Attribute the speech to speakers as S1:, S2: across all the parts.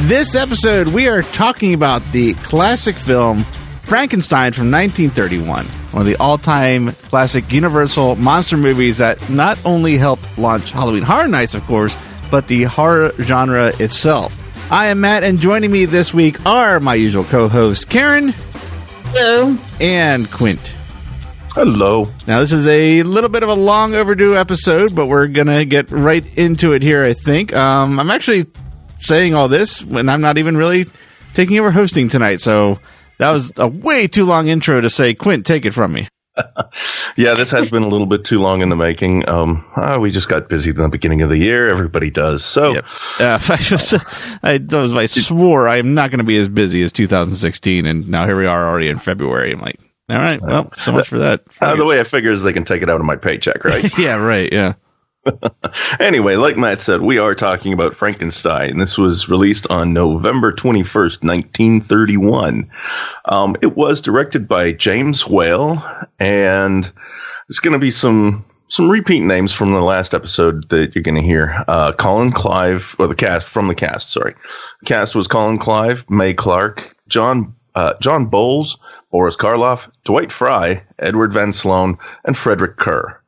S1: This episode, we are talking about the classic film Frankenstein from 1931, one of the all time classic Universal monster movies that not only helped launch Halloween Horror Nights, of course, but the horror genre itself. I am Matt, and joining me this week are my usual co hosts, Karen.
S2: Hello.
S1: And Quint.
S3: Hello.
S1: Now, this is a little bit of a long overdue episode, but we're going to get right into it here, I think. Um, I'm actually saying all this when I'm not even really taking over hosting tonight. So that was a way too long intro to say, Quint, take it from me.
S3: yeah, this has been a little bit too long in the making. Um, uh, we just got busy at the beginning of the year. Everybody does. So,
S1: yep. uh, I, I, I swore I am not going to be as busy as 2016. And now here we are already in February. I'm like, all right. Well, so much for that.
S3: Uh, the way I figure is they can take it out of my paycheck, right?
S1: yeah, right. Yeah.
S3: anyway, like Matt said, we are talking about Frankenstein. This was released on November 21st, 1931. Um, it was directed by James Whale, and there's going to be some some repeat names from the last episode that you're going to hear. Uh, Colin Clive, or the cast from the cast, sorry. The cast was Colin Clive, Mae Clarke, John uh, John Boles, Boris Karloff, Dwight Frye, Edward Van Sloan, and Frederick Kerr.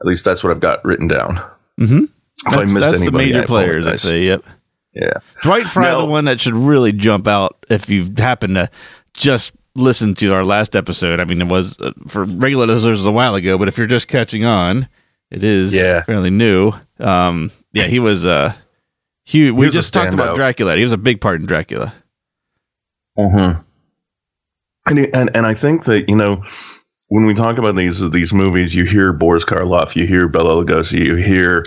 S3: At least that's what I've got written down.
S1: Mm-hmm. If that's, I missed that's anybody, the major I players, I say. Yep.
S3: Yeah.
S1: Dwight Frye, now, the one that should really jump out if you happen to just listen to our last episode. I mean, it was uh, for regular listeners a while ago, but if you're just catching on, it is
S3: yeah.
S1: fairly new. Um, yeah, he was. Uh, he, we just talked about Dracula. He was a big part in Dracula.
S3: Mm-hmm. And, and and I think that you know when we talk about these these movies, you hear Boris Karloff, you hear Bela Lugosi, you hear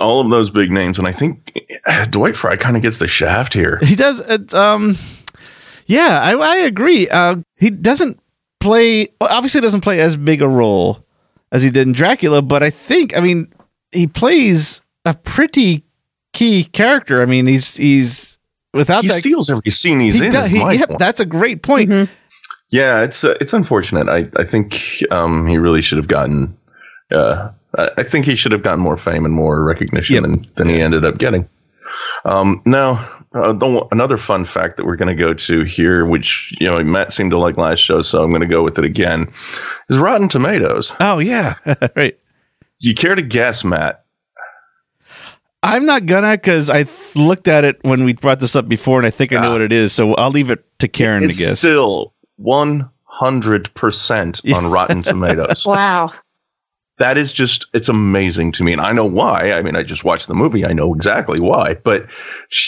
S3: all of those big names, and I think Dwight Frye kind of gets the shaft here.
S1: He does. It, um, yeah, I, I agree. Uh, he doesn't play obviously doesn't play as big a role as he did in Dracula, but I think I mean he plays a pretty key character. I mean he's he's without
S3: he
S1: that,
S3: steals every scene he's
S1: he
S3: in.
S1: Does, he, yep, that's a great point. Mm-hmm.
S3: Yeah, it's uh, it's unfortunate. I I think um, he really should have gotten. Uh, I think he should have gotten more fame and more recognition yep. than than he ended up getting. Um, now, uh, another fun fact that we're going to go to here, which you know Matt seemed to like last show, so I'm going to go with it again, is Rotten Tomatoes.
S1: Oh yeah, right.
S3: You care to guess, Matt?
S1: I'm not gonna because I looked at it when we brought this up before, and I think I know ah. what it is. So I'll leave it to Karen to guess.
S3: Still 100% on Rotten Tomatoes.
S2: wow.
S3: That is just, it's amazing to me. And I know why. I mean, I just watched the movie. I know exactly why. But,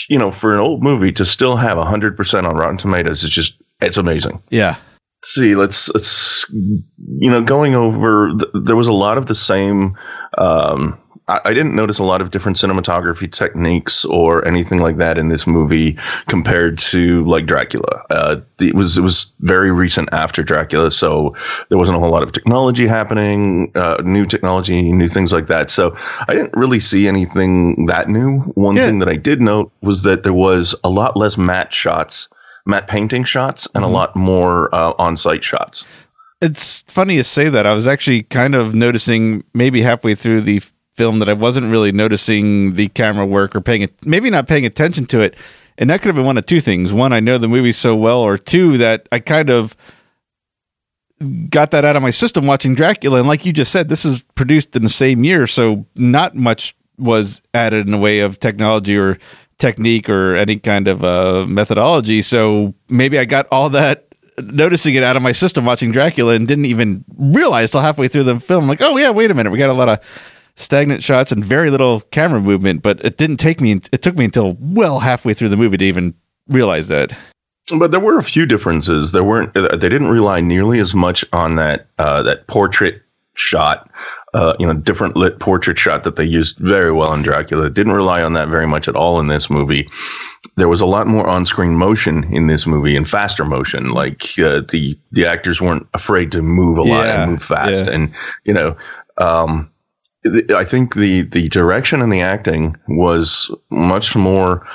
S3: you know, for an old movie to still have 100% on Rotten Tomatoes is just, it's amazing.
S1: Yeah.
S3: Let's see, let's, let's, you know, going over, there was a lot of the same, um, I, didn't notice a lot of different cinematography techniques or anything like that in this movie compared to like Dracula. Uh, it was it was very recent after Dracula, so there wasn't a whole lot of technology happening, uh, new technology, new things like that. So I didn't really see anything that new. One yeah. thing that I did note was that there was a lot less matte shots, matte painting shots, and mm-hmm. a lot more uh, on-site shots.
S1: It's funny you say that. I was actually kind of noticing maybe halfway through the film that I wasn't really noticing the camera work or paying it, maybe not paying attention to it. And that could have been one of two things. One, I know the movie so well, or two, that I kind of got that out of my system watching Dracula. And like you just said, this is produced in the same year, so not much was added in the way of technology or technique or any kind of uh, methodology. So maybe I got all that noticing it out of my system watching Dracula and didn't even realize till halfway through the film, like, oh yeah, wait a minute, we got a lot of stagnant shots and very little camera movement. But it didn't take me. It took me until well halfway through the movie to even realize that.
S3: But there were a few differences. There weren't. uh, They didn't rely nearly as much on that uh, that portrait shot. Uh, you know, different lit portrait shot that they used very well in Dracula. Didn't rely on that very much at all in this movie. There was a lot more on-screen motion in this movie and faster motion. Like uh, the the actors weren't afraid to move a lot
S1: Yeah,
S3: and move fast.
S1: yeah.
S3: And you know, um, I think the the direction and the acting was much more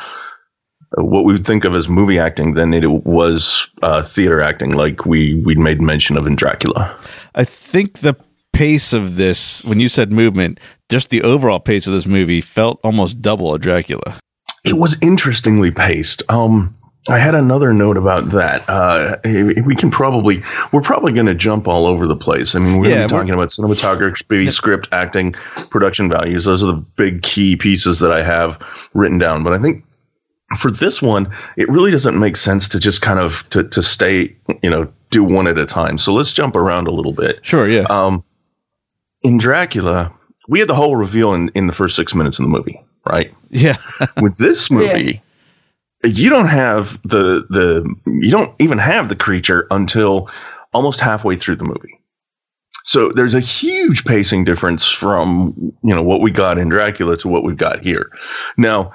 S3: what we would think of as movie acting than it was uh, theater acting, like we we made mention of in Dracula.
S1: I think the pace of this, when you said movement, just the overall pace of this movie felt almost double a Dracula.
S3: It was interestingly paced. Um, I had another note about that. Uh, we can probably we're probably going to jump all over the place. I mean, we're
S1: Yeah,
S3: going to
S1: we're-
S3: talking about cinematography, script, acting, production values. Those are the big key pieces that I have written down. But I think for this one, it really doesn't make sense to just kind of to to stay, you know, do one at a time. So let's jump around a little bit.
S1: Sure, yeah.
S3: Um, in Dracula, we had the whole reveal in, in the first six minutes of the movie, right?
S1: yeah.
S3: With this movie, you don't have the the you don't even have the creature until almost halfway through the movie. So there's a huge pacing difference from you know what we got in Dracula to what we've got here. Now,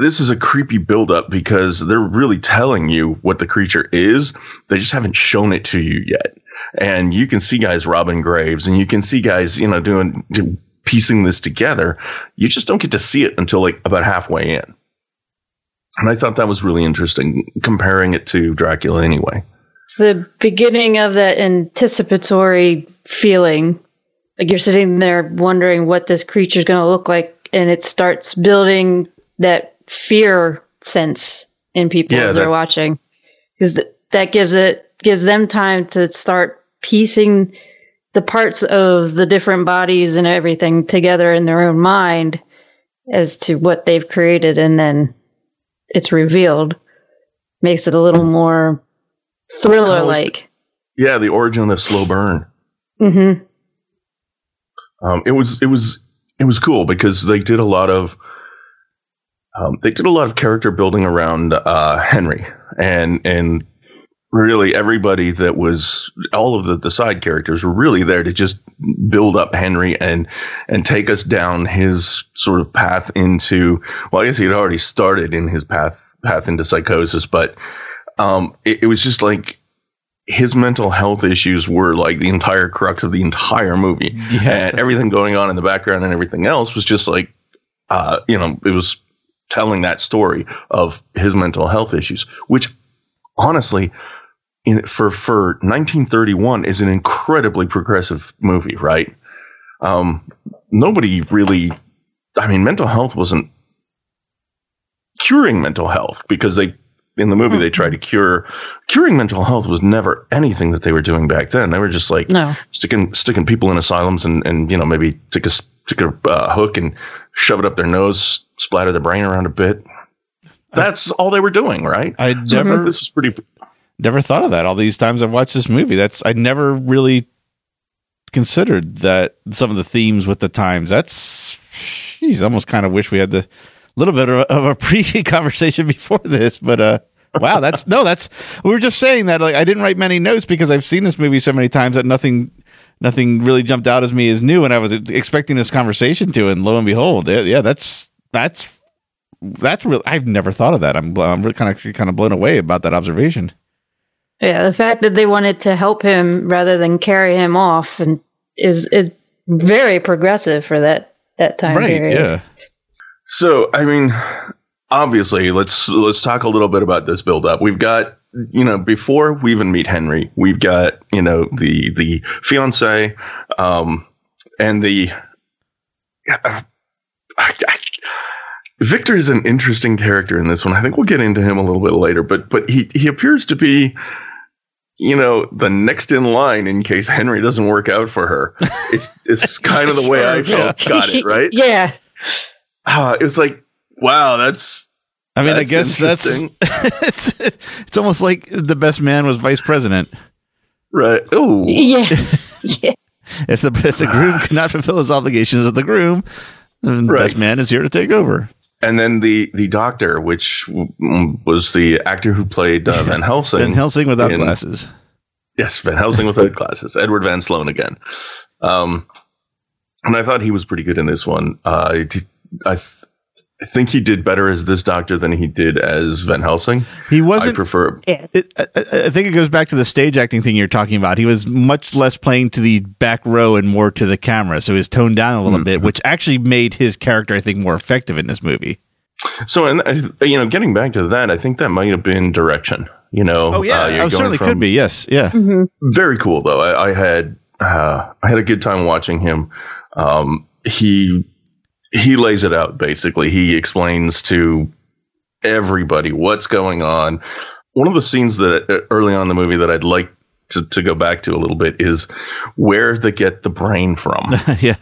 S3: this is a creepy buildup because they're really telling you what the creature is. They just haven't shown it to you yet. And you can see guys robbing graves and you can see guys, you know, doing, piecing this together. You just don't get to see it until like about halfway in. And I thought that was really interesting comparing it to Dracula anyway.
S4: It's the beginning of that anticipatory feeling. Like you're sitting there wondering what this creature's going to look like, and it starts building that fear sense in people
S3: Yeah,
S4: as they're
S3: that-
S4: watching, because th- that gives it gives them time to start piecing the parts of the different bodies and everything together in their own mind as to what they've created, and then it's revealed. Makes it a little more thriller like.
S3: Yeah, the origin of the slow burn.
S4: Mm-hmm.
S3: Um, it was it was it was cool because they did a lot of um, they did a lot of character building around uh, Henry and and really everybody that was all of the, the side characters were really there to just build up Henry and and take us down his sort of path into well I guess he had already started in his path path into psychosis but um, it, it was just like his mental health issues were like the entire crux of the entire movie
S1: Yeah.
S3: and everything going on in the background and everything else was just like uh, you know it was telling that story of his mental health issues which honestly in, for for 1931 is an incredibly progressive movie right um, nobody really i mean mental health wasn't curing mental health because they in the movie they tried to cure curing mental health was never anything that they were doing back then they were just like
S4: No.
S3: sticking sticking people in asylums and and you know maybe take a s- take a uh, hook and shove it up their nose, splatter their brain around a bit. That's all they were doing, right?
S1: I
S3: So
S1: never-
S3: think this was pretty.
S1: Never thought of that all these times I've watched this movie. That's I never really considered that some of the themes with the times. That's geez, I almost kind of wish we had the little bit of a, of a pre conversation before this, but uh wow, that's no, that's we were just saying that like I didn't write many notes because I've seen this movie so many times that nothing nothing really jumped out as me as new and I was expecting this conversation to and lo and behold, yeah, that's that's that's real I've never thought of that. I'm I'm kind of kind of blown away about that observation.
S4: Yeah, the fact that they wanted to help him rather than carry him off and is is very progressive for that that time
S1: Right,
S4: period.
S1: yeah.
S3: So I mean, obviously, let's let's talk a little bit about this build up. We've got you know before we even meet Henry, we've got you know the the fiance, um, and the. I, I, Victor is an interesting character in this one. I think we'll get into him a little bit later, but but he he appears to be, you know, the next in line in case Henry doesn't work out for her. It's it's kind of the way I
S1: Sure,
S3: felt. Got it right.
S4: yeah.
S3: Ah, it was like, wow, that's
S1: I mean, I
S3: That's
S1: guess that's it's it's almost like the best man was vice president.
S3: right. Oh,
S4: Yeah. yeah.
S1: if the if the groom cannot fulfill his obligations as the groom, the
S3: Right.
S1: best man is here to take over.
S3: And then the the doctor, which was the actor who played uh, Van Helsing.
S1: Van Helsing without
S3: in-
S1: glasses.
S3: Yes, Van Helsing without glasses. Edward Van Sloan again. Um, and I thought he was pretty good in this one. Uh, I, I, I think he did better as this doctor than he did as Van Helsing.
S1: He wasn't.
S3: prefer.
S4: Yeah.
S1: it, I, I I think it goes back to the stage acting thing you're talking about. He was much less playing to the back row and more to the camera, so he was toned down a little
S3: Hmm.
S1: bit, which actually made his character, I think, more effective in this movie.
S3: So, and uh, you know, getting back to that, I think that might have been direction. You know,
S1: Oh yeah,
S3: uh, you're
S1: oh,
S3: going
S1: certainly
S3: from-
S1: could be. Yes, yeah.
S3: very cool though. I, I had uh, I had a good time watching him. Um, he he lays it out basically. He explains to everybody what's going on. One of the scenes that uh, early on in the movie that I'd like to, to go back to a little bit is where they get the brain from.
S1: yeah.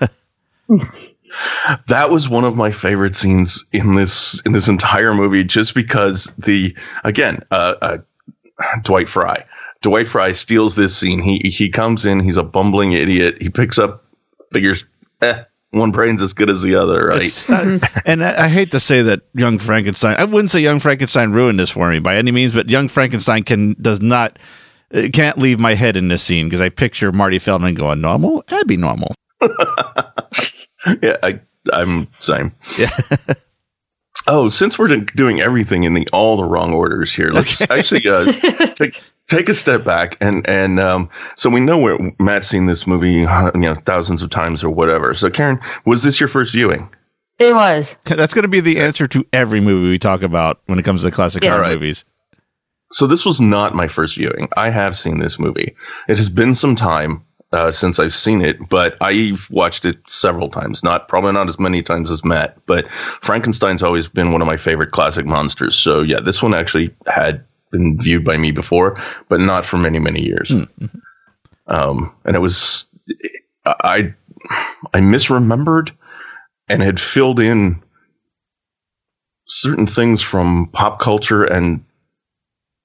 S3: that was one of my favorite scenes in this in this entire movie just because the again uh, uh dwight frye dwight frye steals this scene he he comes in he's a bumbling idiot he picks up figures eh, one brain's as good as the other right
S1: It's, uh, and I, I hate to say that Young Frankenstein. I wouldn't say Young Frankenstein ruined this for me by any means, but Young Frankenstein can does not can't leave my head in this scene because I picture Marty Feldman going normal. That'd be normal.
S3: yeah i i'm same
S1: Yeah.
S3: oh since we're doing everything in the all the wrong orders here let's actually uh take take a step back and and um, so we know where Matt's seen this movie, uh, you know, thousands of times or whatever. So Karen, was this your first viewing?
S4: It was.
S1: That's going to be the answer to every movie we talk about when it comes to the classic
S4: Yes.
S1: horror
S3: Right.
S1: movies.
S3: So this was not my first viewing. I have seen this movie. It has been some time uh, since I've seen it, but I've watched it several times. Not probably not as many times as Matt, but Frankenstein's always been one of my favorite classic monsters. So yeah, this one actually had been viewed by me before, but not for many many years. Um, and it was I I misremembered and had filled in certain things from pop culture and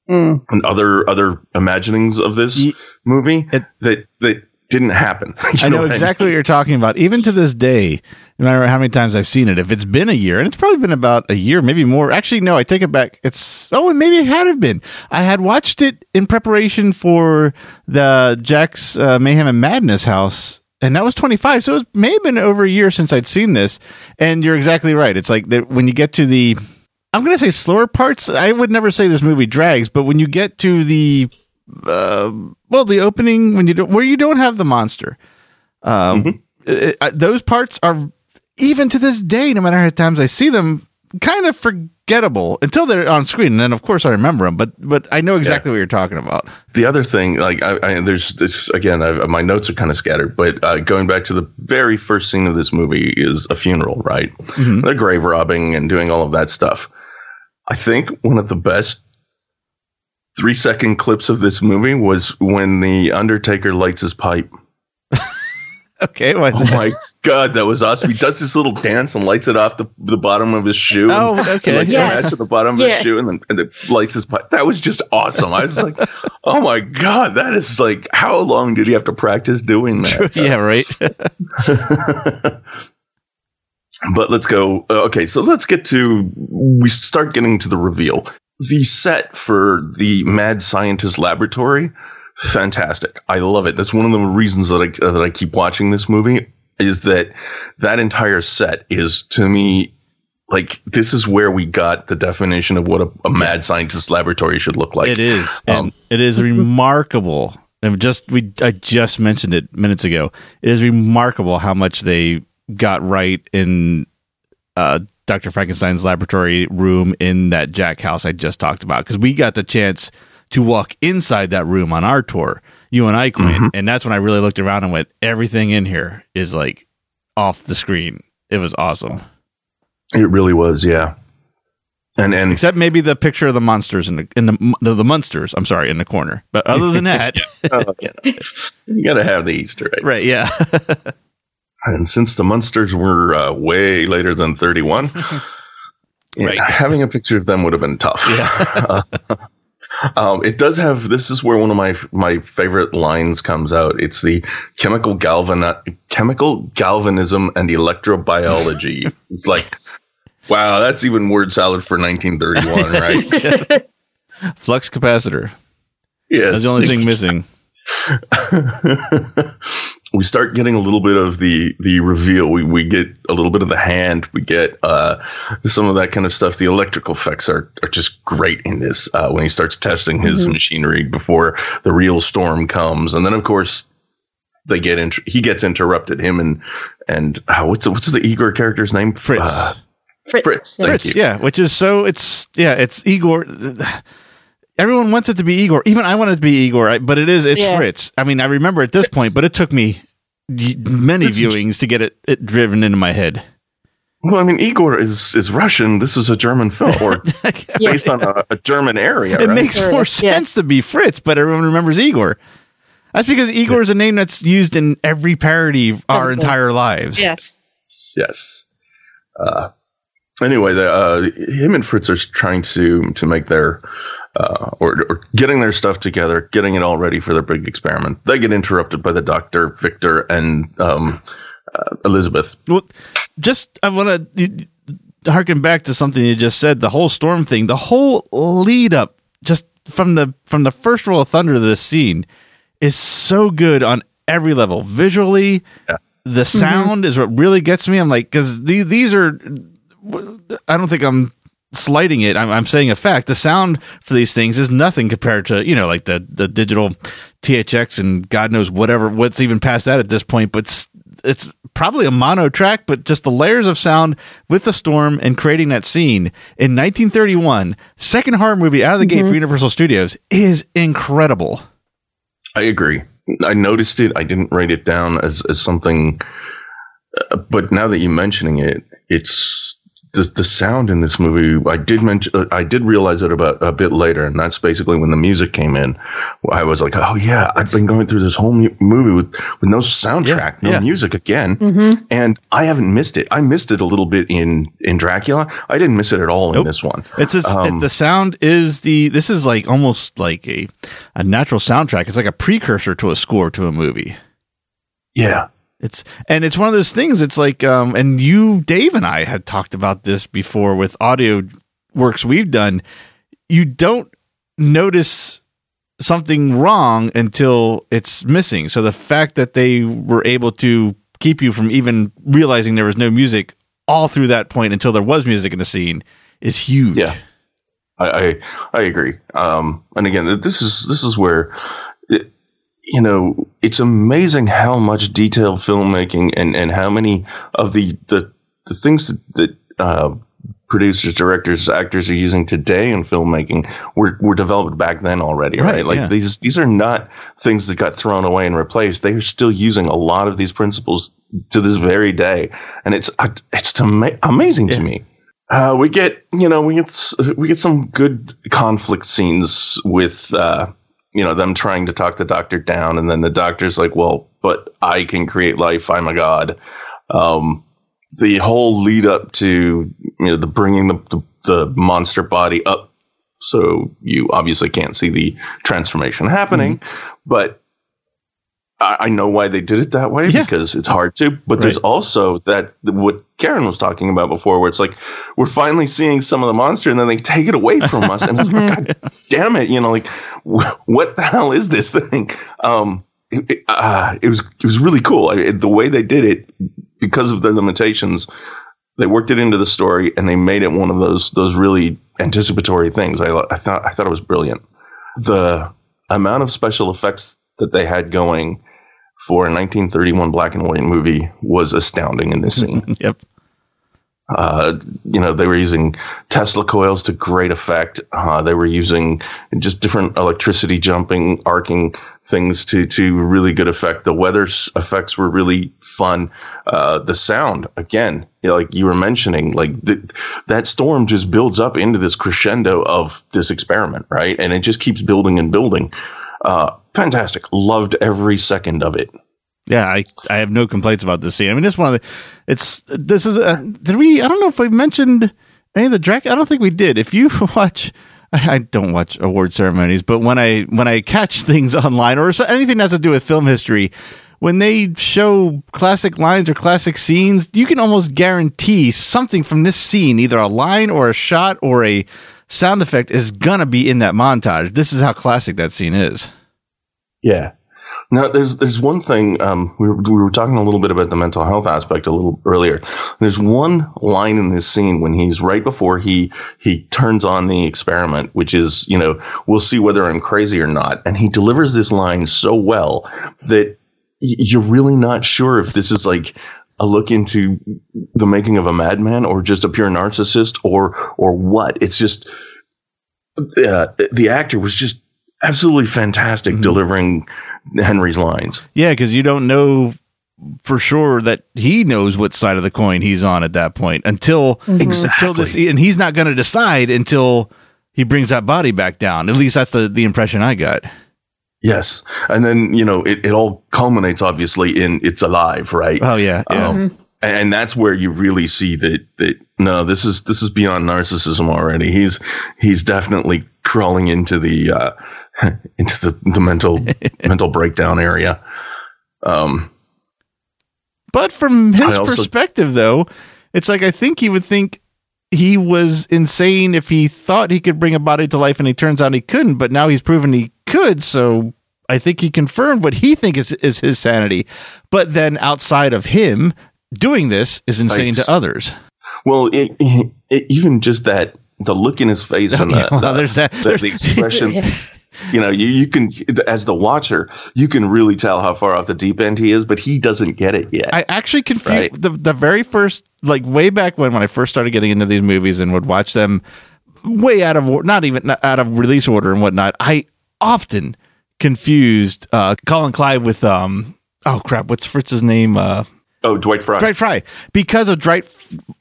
S4: Mm.
S3: and other other imaginings of this
S1: Ye-
S3: movie
S1: It-
S3: that that didn't happen. You
S1: I know
S3: what
S1: exactly what you're talking about. Even to this day, no matter how many times I've seen it, if it's been a year, and it's probably been about a year, maybe more. Actually, no, I take it back. It's oh, maybe it had have been. I had watched it in preparation for the Jack's uh, Mayhem and Madness house. And that was 25. So it may have been over a year since I'd seen this. And you're exactly right. It's like that when you get to the, I'm going to say slower parts. I would never say this movie drags, but when you get to the, uh, well, the opening when you don't, where you don't have the monster, um, it- it- those parts are even to this day, no matter how many times I see them, kind of forgettable until they're on screen. And then, of course, I remember them. But but I know exactly what you're talking about.
S3: The other thing, like I, I there's this again. I, my notes are kind of scattered, but uh, going back to the very first scene of this movie is a funeral, right? They're grave robbing and doing all of that stuff. I think one of the best three second clips of this movie was when the Undertaker lights his pipe.
S1: Okay, well,
S3: Oh my god, that was awesome! He does this little dance and lights it off the, the bottom of his shoe.
S1: Oh,
S3: and-
S1: okay.
S3: and lights
S4: Yes.
S3: the to the bottom of
S4: Yeah.
S3: his shoe, and then and it lights his pipe. That was just awesome. I was like, oh my god, that is like, how long did he have to practice doing that?
S1: yeah, right.
S3: but let's go. uh, Okay, so let's get to we start getting to the reveal. The set for the mad scientist laboratory, fantastic. I love it. That's one of the reasons that I that I keep watching this movie is that that entire set is to me like this is where we got the definition of what a, a mad scientist laboratory should look like.
S1: it is, and
S3: Um,
S1: it is remarkable. And just we, I just mentioned it minutes ago. It is remarkable how much they got right in uh, Dr. Frankenstein's laboratory room in that Jack house I just talked about. Because we got the chance to walk inside that room on our tour, you and I, Quint, mm-hmm. and that's when I really looked around and went, everything in here is like off the screen. It was awesome,
S3: It really was, yeah. And and
S1: except maybe the picture of the monsters in the in the the, the monsters. I'm sorry, in the corner. But other than that,
S3: oh, yeah. you got to have the Easter eggs,
S1: right? Yeah.
S3: And since the Munsters were uh, way later than 31, yeah,
S1: Right.
S3: having a picture of them would have been tough. Um, it does have. This is where one of my my favorite lines comes out. It's the chemical galvan chemical galvanism and electrobiology. it's like, wow, that's even word salad for 1931, right?
S1: Flux capacitor.
S3: Yeah,
S1: That's the only thing missing.
S3: We start getting a little bit of the the reveal. We we get a little bit of the hand. We get uh, some of that kind of stuff. The electrical effects are are just great in this. Uh, when he starts testing his machinery before the real storm comes, and then of course they get inter- he gets interrupted. Him and and uh, what's the, what's the Igor character's name?
S1: Fritz.
S3: Uh,
S4: Fritz.
S3: Fritz.
S4: yeah.
S3: Thank
S1: Fritz,
S3: you.
S1: yeah, which is so it's yeah, it's Igor. Everyone wants it to be Igor. Even I want it to be Igor, but it is it's
S4: Yeah.
S1: Fritz. I mean, I remember at this point, but it took me many
S3: Fritz
S1: viewings to get it, it driven into my head.
S3: Well, I mean, Igor is is Russian. This is a German film, or
S4: Yeah.
S3: based on a, a German area.
S1: It
S3: right?
S1: makes
S4: Sure,
S1: more
S4: yeah.
S1: sense to be Fritz, but everyone remembers Igor. That's because Igor is a name that's used in every parody of our
S4: Everything.
S1: entire lives.
S4: Yes.
S3: Yes. Uh, anyway, the, uh, him and Fritz are trying to to make their uh, or, or getting their stuff together, getting it all ready for their big experiment. They get interrupted by the doctor, Victor, and um, uh, Elizabeth.
S1: Well, just I want to harken back to something you just said. The whole storm thing, the whole lead up, just from the from the first roll of thunder to this scene, is so good on every level. Visually,
S3: Yeah.
S1: the sound is what really gets me. I'm like, because these these are. I don't think I'm slighting it. I'm, I'm saying a fact. The sound for these things is nothing compared to you know like the the digital THX and God knows whatever what's even past that at this point. But it's, it's probably a mono track, but just the layers of sound with the storm and creating that scene in 1931, second horror movie out of the gate for Universal Studios is incredible.
S3: I agree. I noticed it. I didn't write it down as as something, uh, but now that you're mentioning it, it's the the sound in this movie. I did mention. uh, I did realize it about a bit later, and that's basically when the music came in. I was like, oh yeah, I've been going through this whole mu- movie with with no soundtrack, no
S1: yeah.
S3: music again,
S4: Mm-hmm.
S3: and I haven't missed it. I missed it a little bit in in Dracula. I didn't miss it at all in this one.
S1: It's just,
S3: Um,
S1: the sound is the this is like almost like a a natural soundtrack. It's like a precursor to a score to a movie.
S3: Yeah,
S1: It's and it's one of those things. It's like um, and you, Dave, and I had talked about this before with audio works we've done. You don't notice something wrong until it's missing. So the fact that they were able to keep you from even realizing there was no music all through that point until there was music in the scene is huge.
S3: Yeah. I, I agree. Um, and again, this is this is where it, you know it's amazing how much detailed filmmaking and and how many of the the the things that, that uh, producers, directors, actors are using today in filmmaking were were developed back then already, right?
S1: Right,
S3: like
S1: yeah.
S3: these these are not things that got thrown away and replaced. They are still using a lot of these principles to this very day, and it's uh, it's ama- amazing to me. Uh, we get, you know, we get we get some good conflict scenes with, uh, you know, them trying to talk the doctor down, and then the doctor's like, "Well, but I can create life. I'm a god." Um, the whole lead up to you know the bringing the, the the monster body up, so you obviously can't see the transformation happening, but. I I know why they did it that way
S1: Yeah.
S3: because it's hard to, but there's also that what Karen was talking about before, where it's like we're finally seeing some of the monster, and then they take it away from us, and it's like, God damn it, you know, like wh- what the hell is this thing? Um, it, it, uh, it was it was really cool I, it- the way they did it because of their limitations. They worked it into the story, and they made it one of those those really anticipatory things. I, I thought I thought it was brilliant. The amount of special effects that they had going for a 1931 black and white movie was astounding in this scene.
S1: Yep.
S3: Uh, you know, they were using Tesla coils to great effect. Uh, they were using just different electricity jumping, arcing things to to really good effect. The weather effects were really fun. Uh, the sound, again, you know, like you were mentioning, like th- that storm just builds up into this crescendo of this experiment, right? And it just keeps building and building. Uh, fantastic. Loved every second of it.
S1: Yeah, I, I have no complaints about this scene. I mean, this one of the, it's this is a, did we? I don't know if we mentioned any of the Dracula. I don't think we did. If you watch I don't watch award ceremonies, but when I when I catch things online or anything that has to do with film history, when they show classic lines or classic scenes, you can almost guarantee something from this scene, either a line or a shot or a sound effect, is gonna be in that montage. This is how classic that scene is.
S3: Yeah. Now, there's there's one thing um, we were we were talking a little bit about the mental health aspect a little earlier. There's one line in this scene when he's right before he he turns on the experiment, which is you know we'll see whether I'm crazy or not, and he delivers this line so well that y- you're really not sure if this is like a look into the making of a madman or just a pure narcissist or or what. It's just uh, the actor was just absolutely fantastic delivering Henry's lines.
S1: Yeah, because you don't know for sure that he knows what side of the coin he's on at that point until until this, and he's not going to decide until he brings that body back down. At least that's the the impression I got.
S3: Yes, and then you know it, it all culminates obviously in it's alive, right?
S1: Oh yeah, yeah.
S3: Um, and, and that's where you really see that that no, this is this is beyond narcissism already. He's he's definitely crawling into the uh, into the, the mental mental breakdown area. Um,
S1: But from his
S3: also-
S1: perspective, though, it's like I think he would think he was insane if he thought he could bring a body to life, and he turns out he couldn't. But now he's proven he could, so I think he confirmed what he think is is his sanity. But then outside of him doing this is insane
S3: Right.
S1: to others.
S3: well, it, it, even just that the look in his face and the,
S1: Yeah, well,
S3: the-
S1: there's that-
S3: the,
S1: there's-
S3: the expression. You know, you, you can, as the watcher, you can really tell how far off the deep end he is, but he doesn't get it yet.
S1: I actually confused
S3: Right.
S1: the the very first like way back when when I first started getting into these movies and would watch them way out of not even not out of release order and whatnot. I often confused uh, Colin Clive with um oh crap what's Fritz's name uh
S3: oh, Dwight Frye.
S1: Dwight Frye because of Dwight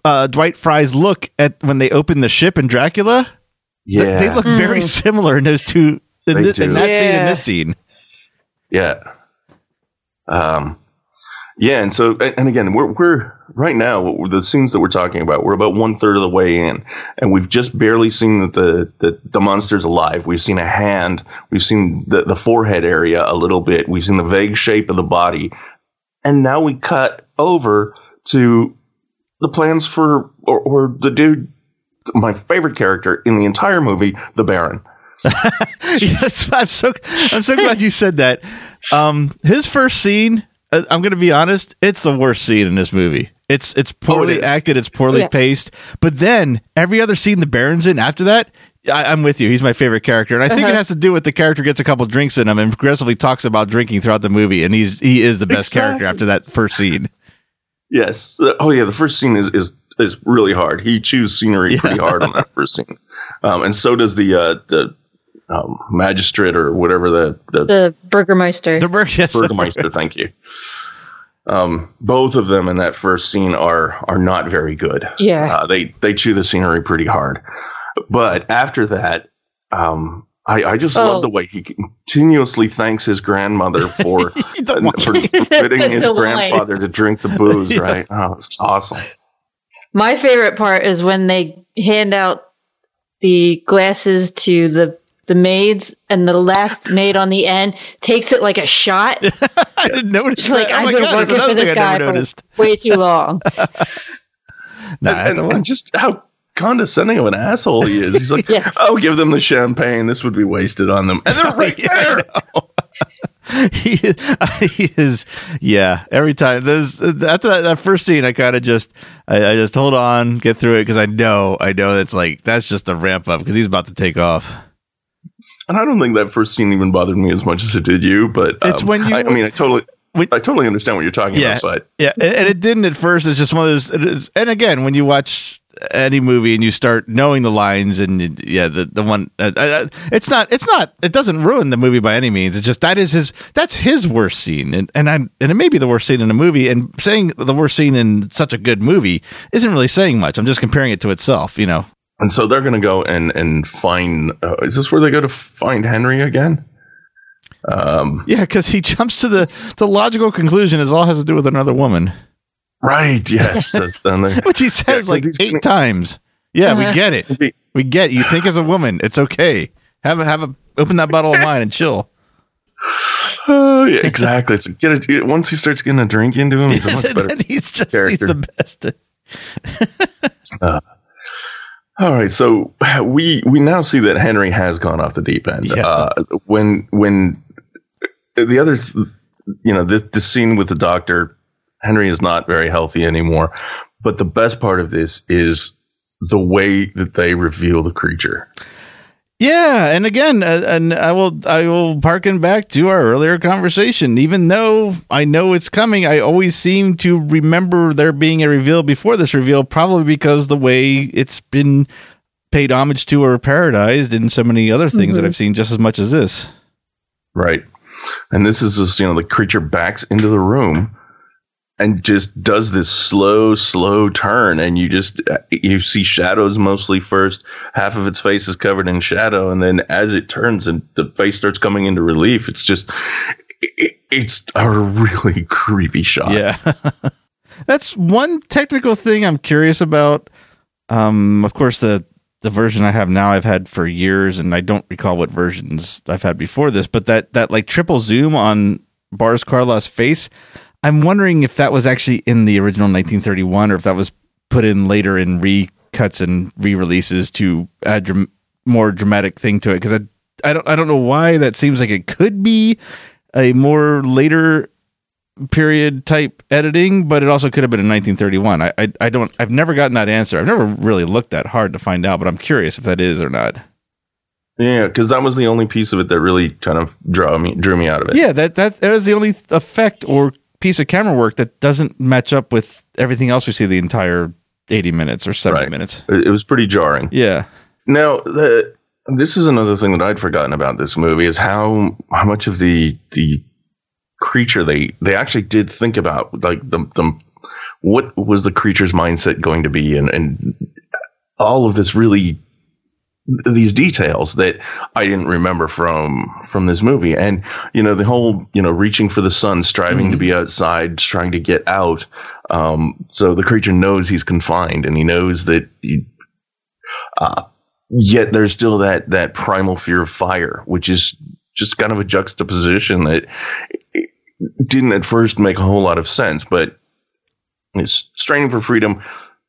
S1: uh, Dwight Frye's look at when they open the ship in Dracula. Th-
S3: yeah,
S1: they look very similar in those two in,
S3: They
S1: in
S3: do.
S1: that scene
S4: in
S1: this scene.
S3: Yeah. Um, yeah, and so and and again, we're we're right now the scenes that we're talking about. We're about one third of the way in, and we've just barely seen that the the the monster's alive. We've seen a hand. We've seen the the forehead area a little bit. We've seen the vague shape of the body, and now we cut over to the plans for or, or the dude, my favorite character in the entire movie, the Baron.
S1: yes, I'm so I'm so glad you said that. Um, his first scene, uh, I'm going to be honest, it's the worst scene in this movie. It's it's poorly
S3: is.
S1: acted, it's poorly
S4: Yeah.
S1: paced. But then every other scene the Baron's in after that, I, I'm with you. He's my favorite character, and I think it has to do with the character gets a couple drinks in him and progressively talks about drinking throughout the movie, and he's he is the best character after that first scene.
S3: Yes. Oh yeah, the first scene is is is really hard. He chews scenery pretty hard on that first scene, um, and so does the uh, the um, magistrate or whatever the the
S4: The Burgermeister.
S1: The Bur- yes,
S3: Burgermeister. thank you. Um, both of them in that first scene are are not very good.
S4: Yeah.
S3: Uh, they they chew the scenery pretty hard, but after that, um, I, I just
S4: Oh.
S3: love the way he continuously thanks his grandmother for
S1: The
S3: for
S1: wine.
S3: forbidding his
S4: wine.
S3: grandfather to drink the booze. Right? Oh, it's awesome.
S4: My favorite part is when they hand out the glasses to the the maids, and the last maid on the end takes it like a shot.
S1: I didn't notice.
S4: She's like.
S1: Oh
S4: I've been
S1: God,
S4: working for this guy for
S1: noticed.
S4: way too long.
S1: Nah, I
S3: and, and just how condescending of an asshole he is. He's like,
S4: Yes.
S3: "Oh, give them the champagne. This would be wasted on them." And they're right there.
S1: he, he is yeah every time those uh, after that, that first scene i kind of just I, I just hold on get through it because i know i know it's like that's just a ramp up because he's about to take off
S3: And I don't think that first scene even bothered me as much as it did you. But
S1: It's
S3: um,
S1: when you-
S3: I, I mean, I totally,
S1: When-
S3: I totally understand what you're talking
S1: yeah
S3: about. But
S1: yeah and, and it didn't at first it's just one of those it is, and again when you watch any movie and you start knowing the lines and you- yeah the the one uh, uh, it's not it's not it doesn't ruin the movie by any means it's just that is his that's his worst scene and and I and it may be the worst scene in a movie and saying the worst scene in such a good movie isn't really saying much I'm just comparing it to itself you know
S3: and so they're going to go and and find. Uh, is this where they go to find Henry again? Um,
S1: Yeah, because he jumps to the the logical conclusion is all has to do with another woman,
S3: right. Yes. That's, and they-
S1: which he says
S3: so
S1: like eight
S3: gonna-
S1: times. Yeah, we
S4: Uh-huh.
S1: get it. We get you think as a woman. It's okay. Have a have a open that bottle of wine and chill.
S3: Oh, yeah, exactly. So get it once he starts getting a drink into him, he's a much better.
S1: he's just he's the best.
S3: All right, so we we now see that Henry has gone off the deep end.
S1: Yeah.
S3: Uh, when when the other, th- you know, this, this scene with the doctor, Henry is not very healthy anymore. But the best part of this is the way that they reveal the creature.
S1: Yeah, and again, uh, and I will I will harken back to our earlier conversation. Even though I know it's coming, I always seem to remember there being a reveal before this reveal, probably because the way it's been paid homage to or parodized in so many other things that I've seen just as much as this.
S3: Right. And this is just, you know, the creature backs into the room and just does this slow, slow turn. And you just, you see shadows mostly first. Half of its face is covered in shadow. And then as it turns and the face starts coming into relief, it's just, it, it's a really creepy shot.
S1: Yeah. That's one technical thing I'm curious about. Um, of course, the the version I have now I've had for years, and I don't recall what versions I've had before this. But that that like triple zoom on Boris Karloff's face, I'm wondering if that was actually in the original 1931, or if that was put in later in recuts and re-releases to add dram- more dramatic thing to it. Because I I don't I don't know why that seems like it could be a more later period type editing, but it also could have been in 1931. I, I I don't I've never gotten that answer. I've never really looked that hard to find out, but I'm curious if that is or not.
S3: Yeah. Cause that was the only piece of it that really kind of drew me, drew me out of it.
S1: Yeah, that that that was the only effect or piece of camera work that doesn't match up with everything else we see the entire 80 minutes or 70
S3: Right.
S1: minutes.
S3: It, was pretty jarring.
S1: Yeah.
S3: Now, the, this is another thing that I'd forgotten about this movie is how how much of the the creature they they actually did think about, like the the what was the creature's mindset going to be, and and all of this really these details that I didn't remember from from this movie, and you know the whole you know reaching for the sun, striving to be outside, trying to get out. Um, so the creature knows he's confined, and he knows that he, uh, yet there's still that that primal fear of fire, which is just kind of a juxtaposition that didn't at first make a whole lot of sense, but it's straining for freedom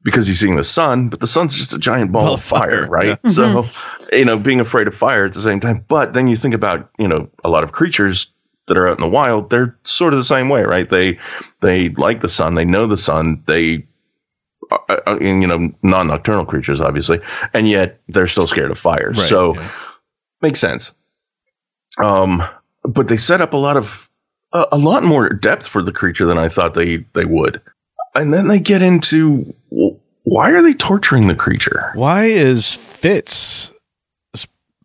S3: because he's seeing the sun, but the sun's just a giant ball
S1: Ball
S3: of fire,
S1: fire,
S3: right?
S1: yeah.
S3: So, you know, being afraid of fire at the same time. But then you think about, you know, a lot of creatures that are out in the wild, they're sort of the same way, right? They they like the sun, they know the sun, they uh, uh, you know, non-nocturnal creatures, obviously, and yet they're still scared of fire.
S1: Right,
S3: so
S1: yeah.
S3: makes sense. Um, but they set up a lot of a, a lot more depth for the creature than I thought they they would, and then they get into well, why are they torturing the creature?
S1: Why is Fitz?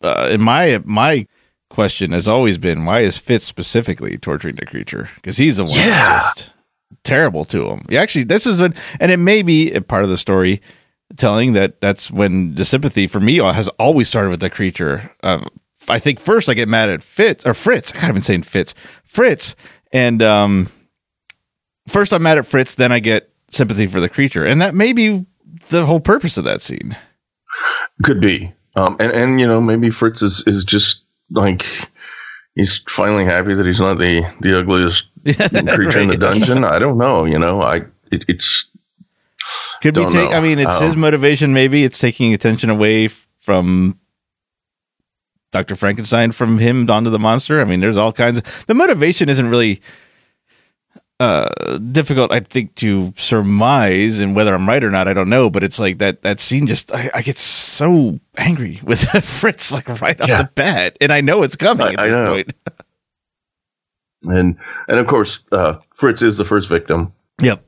S1: Uh, in my my question has always been why is Fitz specifically torturing the creature? Because he's the one
S3: Yeah.
S1: just terrible to him. Actually, this is when, and it may be a part of the story telling that that's when the sympathy for me has always started with the creature. Um, I think first I get mad at Fitz or Fritz. I have been saying Fitz, Fritz, and um, first I'm mad at Fritz, then I get sympathy for the creature, and that may be the whole purpose of that scene.
S3: Could be, um, and and you know maybe Fritz is is just like he's finally happy that he's not the the ugliest creature in the dungeon. I don't know. You know, I it, it's
S1: Could be take. I mean, it's
S3: Um,
S1: his motivation. Maybe it's taking attention away from Doctor Frankenstein from him onto the monster. I mean, there's all kinds of the motivation isn't really uh difficult i think to surmise and whether i'm right or not i don't know but it's like that that scene just i, I get so angry with fritz like right off the bat and i know it's coming
S3: I-
S1: at this point
S3: and and of course uh, Fritz is the first victim.
S1: yep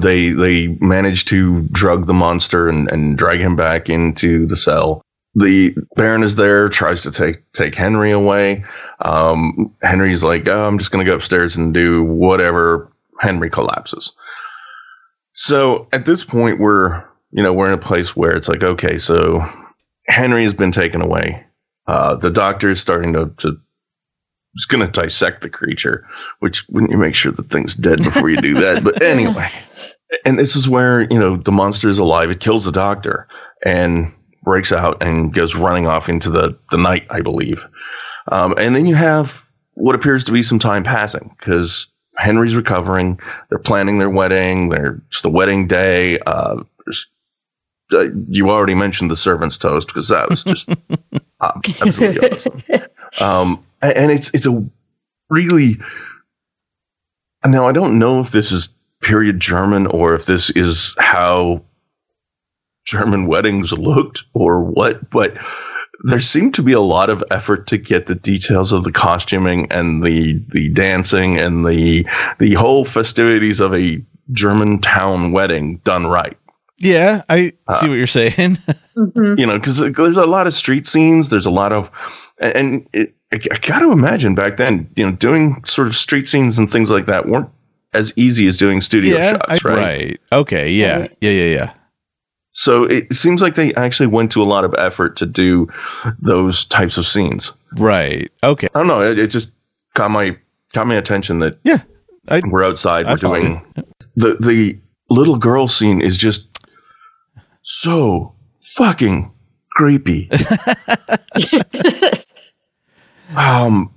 S3: they they manage to drug the monster and, and drag him back into the cell. The Baron is there, tries to take take Henry away. Um, Henry's like, oh, I'm just going to go upstairs and do whatever. Henry collapses. So at this point, we're you know we're in a place where it's like, okay, so Henry has been taken away. Uh, the doctor is starting to, to is going to dissect the creature. Which wouldn't you make sure the thing's dead before you do that? But anyway, and this is where you know the monster is alive. It kills the doctor, and breaks out and goes running off into the, the night, I believe. Um, and then you have what appears to be some time passing because Henry's recovering. They're planning their wedding. There's it's the wedding day. Uh, uh, you already mentioned the servant's toast because that was just uh, absolutely awesome. Um, and it's it's a really now I don't know if this is period German or if this is how German weddings looked or what, but there seemed to be a lot of effort to get the details of the costuming and the the dancing and the the whole festivities of a German town wedding done right.
S1: Yeah, I uh, see what you're saying. Mm-hmm.
S3: You know, because there's a lot of street scenes. There's a lot of, and it, I got to imagine back then, you know, doing sort of street scenes and things like that weren't as easy as doing studio
S1: yeah,
S3: shots,
S1: I-
S3: right?
S1: right. Okay. Yeah. Yeah. Yeah. Yeah.
S3: So it seems like they actually went to a lot of effort to do those types of scenes.
S1: Right. Okay.
S3: I don't know. It, it just caught my caught my attention that
S1: Yeah. I,
S3: we're outside.
S1: I
S3: We're doing the the little girl scene is just so fucking creepy. um,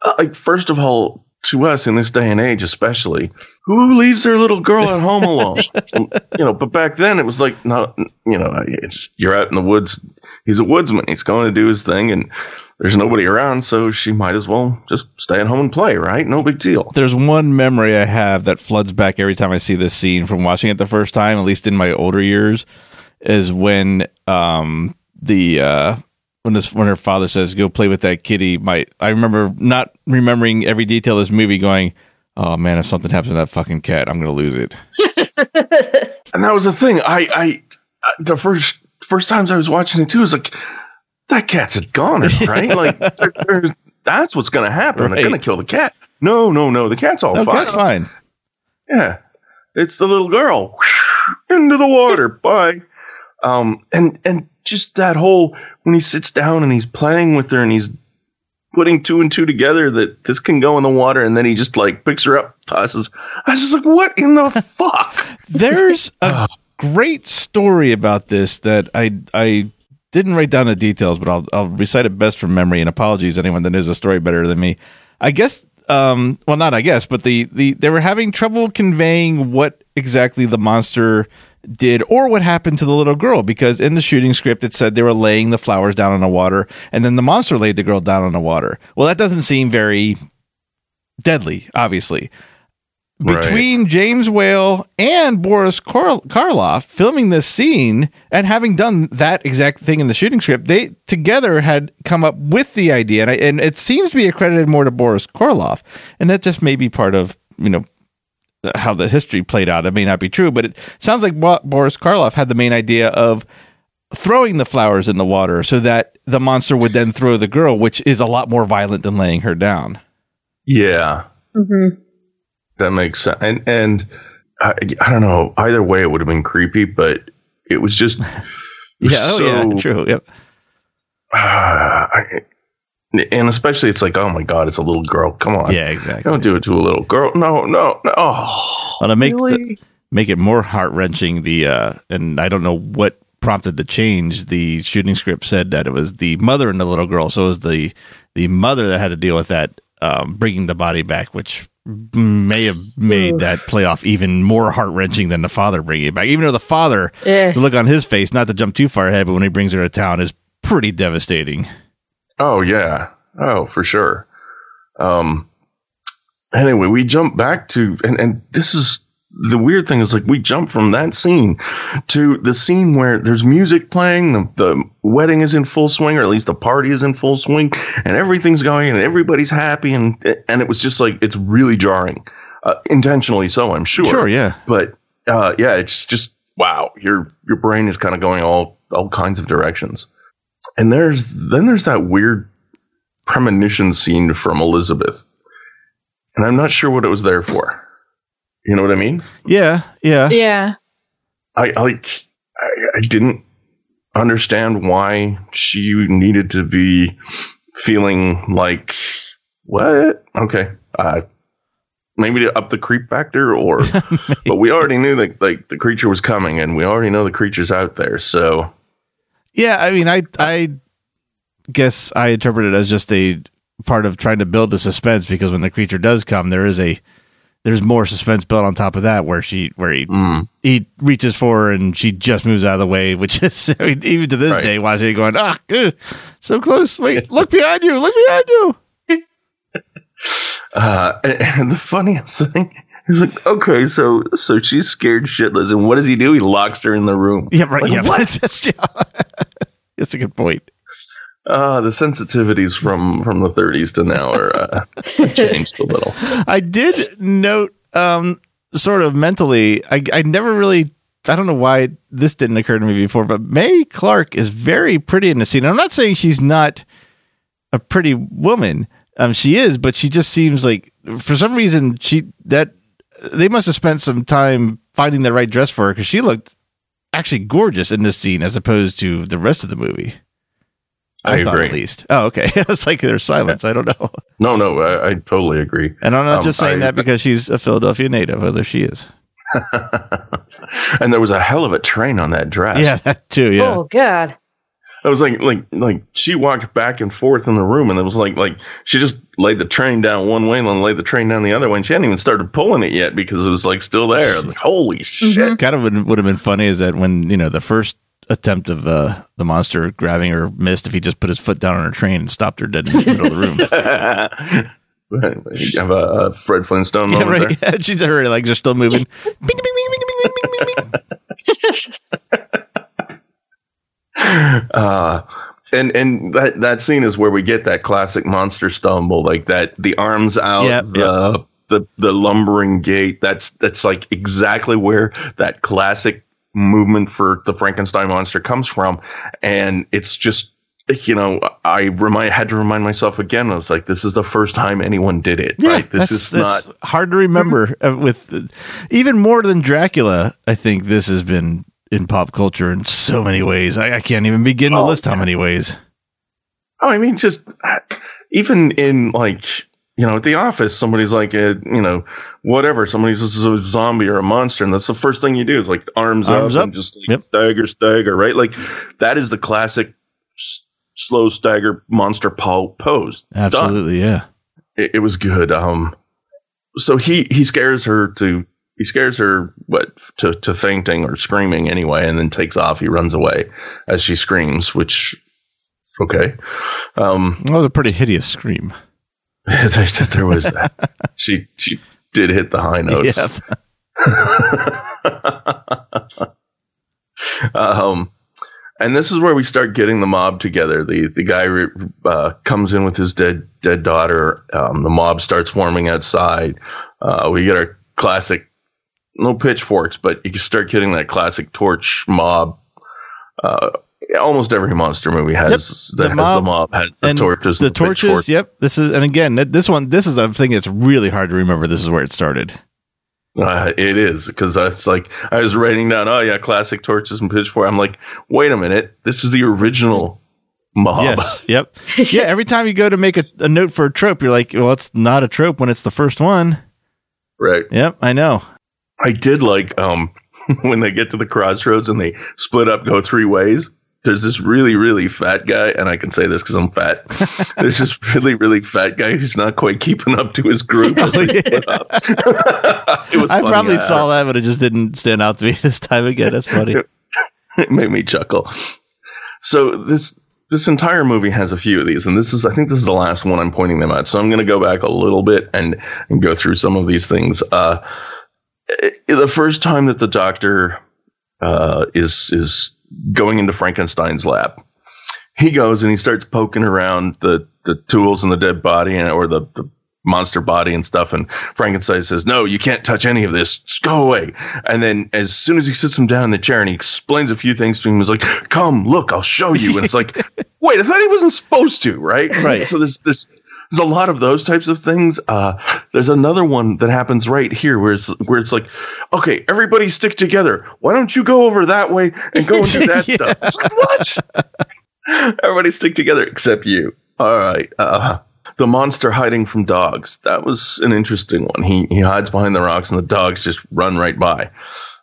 S3: uh, like first of all, to us in this day and age, especially, who leaves their little girl at home alone? You know, but back then it was like, no, you know, it's you're out in the woods. He's a woodsman. He's going to do his thing, and there's nobody around, so she might as well just stay at home and play. Right? No big deal.
S1: there's one memory I have that floods back every time I see this scene from watching it the first time, at least in my older years, is when um the uh when this when her father says go play with that kitty. My I remember not remembering every detail of this movie, going, oh man, if something happens to that fucking cat, I'm gonna lose it.
S3: And that was the thing. I, I, uh, the first first times I was watching it too, was like, that cat's a goner, right? like, there- that's what's to happen.
S1: Right.
S3: They're to kill the cat. No, no, no. The cat's all
S1: No,
S3: fine.
S1: cat's fine.
S3: Yeah, it's the little girl into the water. Bye. Um, and and just that whole when he sits down and he's playing with her and he's putting two and two together that this can go in the water, and then he just like picks her up, tosses. I was just like, what in the fuck?
S1: There's a great story about this that I I didn't write down the details, but I'll I'll recite it best from memory. And apologies to anyone that knows the story better than me. I guess um well not I guess, but the the they were having trouble conveying what exactly the monster did or what happened to the little girl because in the shooting script it said they were laying the flowers down on the water and then the monster laid the girl down on the water. Well, that doesn't seem very deadly, obviously
S3: Right.
S1: between James Whale and Boris Kar- Karloff filming this scene and having done that exact thing in the shooting script, they together had come up with the idea, and, I, and it seems to be accredited more to Boris Karloff, and that just may be part of you know how the history played out. It may not be true, but it sounds like Boris Karloff had the main idea of throwing the flowers in the water so that the monster would then throw the girl, which is a lot more violent than laying her down.
S3: Yeah,
S4: Mm-hmm.
S3: that makes sense. And and I, I don't know. Either way, it would have been creepy, but it was just
S1: Yeah, oh yeah, true. Yep.
S3: I- and especially it's like, oh my god, it's a little girl. Come on,
S1: Yeah, exactly.
S3: don't do it to a little girl. No, no, no. Oh,
S1: Well, to make the, make it more heart wrenching, the uh, and I don't know what prompted the change. The shooting script said that it was the mother and the little girl, so it was the the mother that had to deal with that, um, bringing the body back, which may have made that playoff even more heart wrenching than the father bringing it back. Even though the father,
S4: Yeah.
S1: the look on his face, not to jump too far ahead, but when he brings her to town, is pretty devastating.
S3: Oh yeah. Oh, for sure. Um anyway, we jump back to and, and this is the weird thing is like we jump from that scene to the scene where there's music playing, the, the wedding is in full swing, or at least the party is in full swing, and everything's going and everybody's happy and and it was just like it's really jarring. Uh, intentionally so, I'm sure.
S1: Sure, yeah.
S3: But uh, yeah, it's just wow. Your your brain is kind of going all all kinds of directions. And there's then there's that weird premonition scene from Elizabeth, and I'm not sure what it was there for. You know what I mean?
S1: Yeah, yeah.
S4: Yeah.
S3: I I like I, I didn't understand why she needed to be feeling like what? Okay, uh, maybe to up the creep factor, or but we already knew that like the creature was coming, and we already know the creature's out there. So
S1: Yeah, I mean, I I guess I interpret it as just a part of trying to build the suspense because when the creature does come, there is a there's more suspense built on top of that where she where he
S3: Mm.
S1: he reaches for her and she just moves out of the way, which is I mean, even to this
S3: Right.
S1: day watching it going ah so close. Wait, look behind you, look behind you.
S3: Uh, and the funniest thing is like, okay, so so she's scared shitless, and what does he do? He locks her in the room.
S1: Yeah, right.
S3: Like,
S1: yeah,
S3: what?
S1: That's, yeah. That's a good point.
S3: Uh, the sensitivities from from the 30s to now are uh, changed a little.
S1: I did note, um, sort of mentally, I, I never really, I don't know why this didn't occur to me before, but Mae Clarke is very pretty in the scene. I'm not saying she's not a pretty woman. Um, she is, but she just seems like, for some reason, she, that, they must have spent some time finding the right dress for her because she looked actually gorgeous in this scene as opposed to the rest of the movie.
S3: I
S1: thought
S3: agree.
S1: At least. Oh, okay. it's like there's silence. I don't know.
S3: No, no, I, I totally agree.
S1: And I'm not
S3: Um,
S1: just saying
S3: I-
S1: that because she's a Philadelphia native, although she is.
S3: and there was a hell of a train on that dress.
S1: Yeah, that too. Yeah.
S4: Oh God.
S3: It was like like like she walked back and forth in the room, and it was like like she just laid the train down one way and then laid the train down the other way, and she hadn't even started pulling it yet because it was like still there. Like, holy shit!
S1: Kind of would, would have been funny is that when you know the first attempt of uh, the monster grabbing her missed if he just put his foot down on her train and stopped her dead in the middle of the room.
S3: You have a, a Fred Flintstone
S1: yeah, right.
S3: there.
S1: Yeah, she's her legs are still moving. Bing, bing, bing, bing, bing, bing, bing, bing.
S3: Uh, and and that that scene is where we get that classic monster stumble, like that the arms out,
S1: Yep,
S3: the, the the lumbering gait. That's that's like exactly where that classic movement for the Frankenstein monster comes from, and it's just. You know, I remind had to remind myself again. I was like, "This is the first time anyone did it,
S1: Yeah,
S3: right? This is
S1: that's
S3: not
S1: hard to remember. uh, With even more than Dracula, I think this has been in pop culture in so many ways. I, I can't even begin to
S3: Oh,
S1: list how many ways.
S3: Oh, I mean, just even in like you know, at the office, somebody's like, a, you know, whatever. Somebody's just a zombie or a monster, and that's the first thing you do is like arms,
S1: Arms
S3: up,
S1: up.
S3: and just like
S1: Yep.
S3: stagger, stagger, right? Like that is the classic s- slow stagger monster po- pose. Done.
S1: Absolutely, yeah.
S3: It, it was good. Um, so he he scares her to he scares her what to to fainting or screaming anyway, and then takes off. He runs away as she screams, which okay. Um,
S1: That was a pretty hideous scream.
S3: there was that. she she did hit the high notes.
S1: Yep.
S3: um, and this is where we start getting the mob together. The the guy uh, comes in with his dead dead daughter. Um, the mob starts forming outside. Uh, we get our classic, no pitchforks, but you can start getting that classic torch mob. Uh, almost every monster movie has
S1: The
S3: that has
S1: mob
S3: the mob has the torches.
S1: The
S3: and
S1: torches.
S3: pitchforks.
S1: Yep. This is, and again, this one, this is a thing that's really hard to remember. This is where it started.
S3: Uh, it is because it's like I was writing down, oh yeah, classic torches and pitchfork. I'm like, wait a minute, this is the original mob.
S1: Yes. Yep. yeah. Every time you go to make a, a note for a trope, you're like, well, it's not a trope when it's the first one.
S3: Right.
S1: Yep. I know.
S3: I did like um when they get to the crossroads and they split up, go three ways. There's this really, really fat guy, and I can say this because I'm fat. There's this really, really fat guy who's not quite keeping up to his group. as
S1: Oh,
S3: they
S1: yeah.
S3: split up. it was
S1: I probably saw that, but it just didn't stand out to me this time again. That's funny.
S3: it made me chuckle. So this this entire movie has a few of these, and this is I think this is the last one I'm pointing them out. So I'm going to go back a little bit and and go through some of these things. Uh, the first time that the doctor uh, is is going into Frankenstein's lab, he goes and he starts poking around the the tools and the dead body and or the, the monster body and stuff. And Frankenstein says, "No, you can't touch any of this. Just go away." And then as soon as he sits him down in the chair and he explains a few things to him, he's like, "Come, look, I'll show you." And it's like, "Wait, I thought he wasn't supposed to, right?"
S1: Right.
S3: So there's there's there's a lot of those types of things. Uh, there's another one that happens right here where it's where it's like, okay, everybody stick together. Why don't you go over that way and go and do that
S1: Yeah.
S3: stuff? It's like, what? everybody stick together except you. All right. Uh, the monster hiding from dogs. That was an interesting one. He he hides behind the rocks and the dogs just run right by.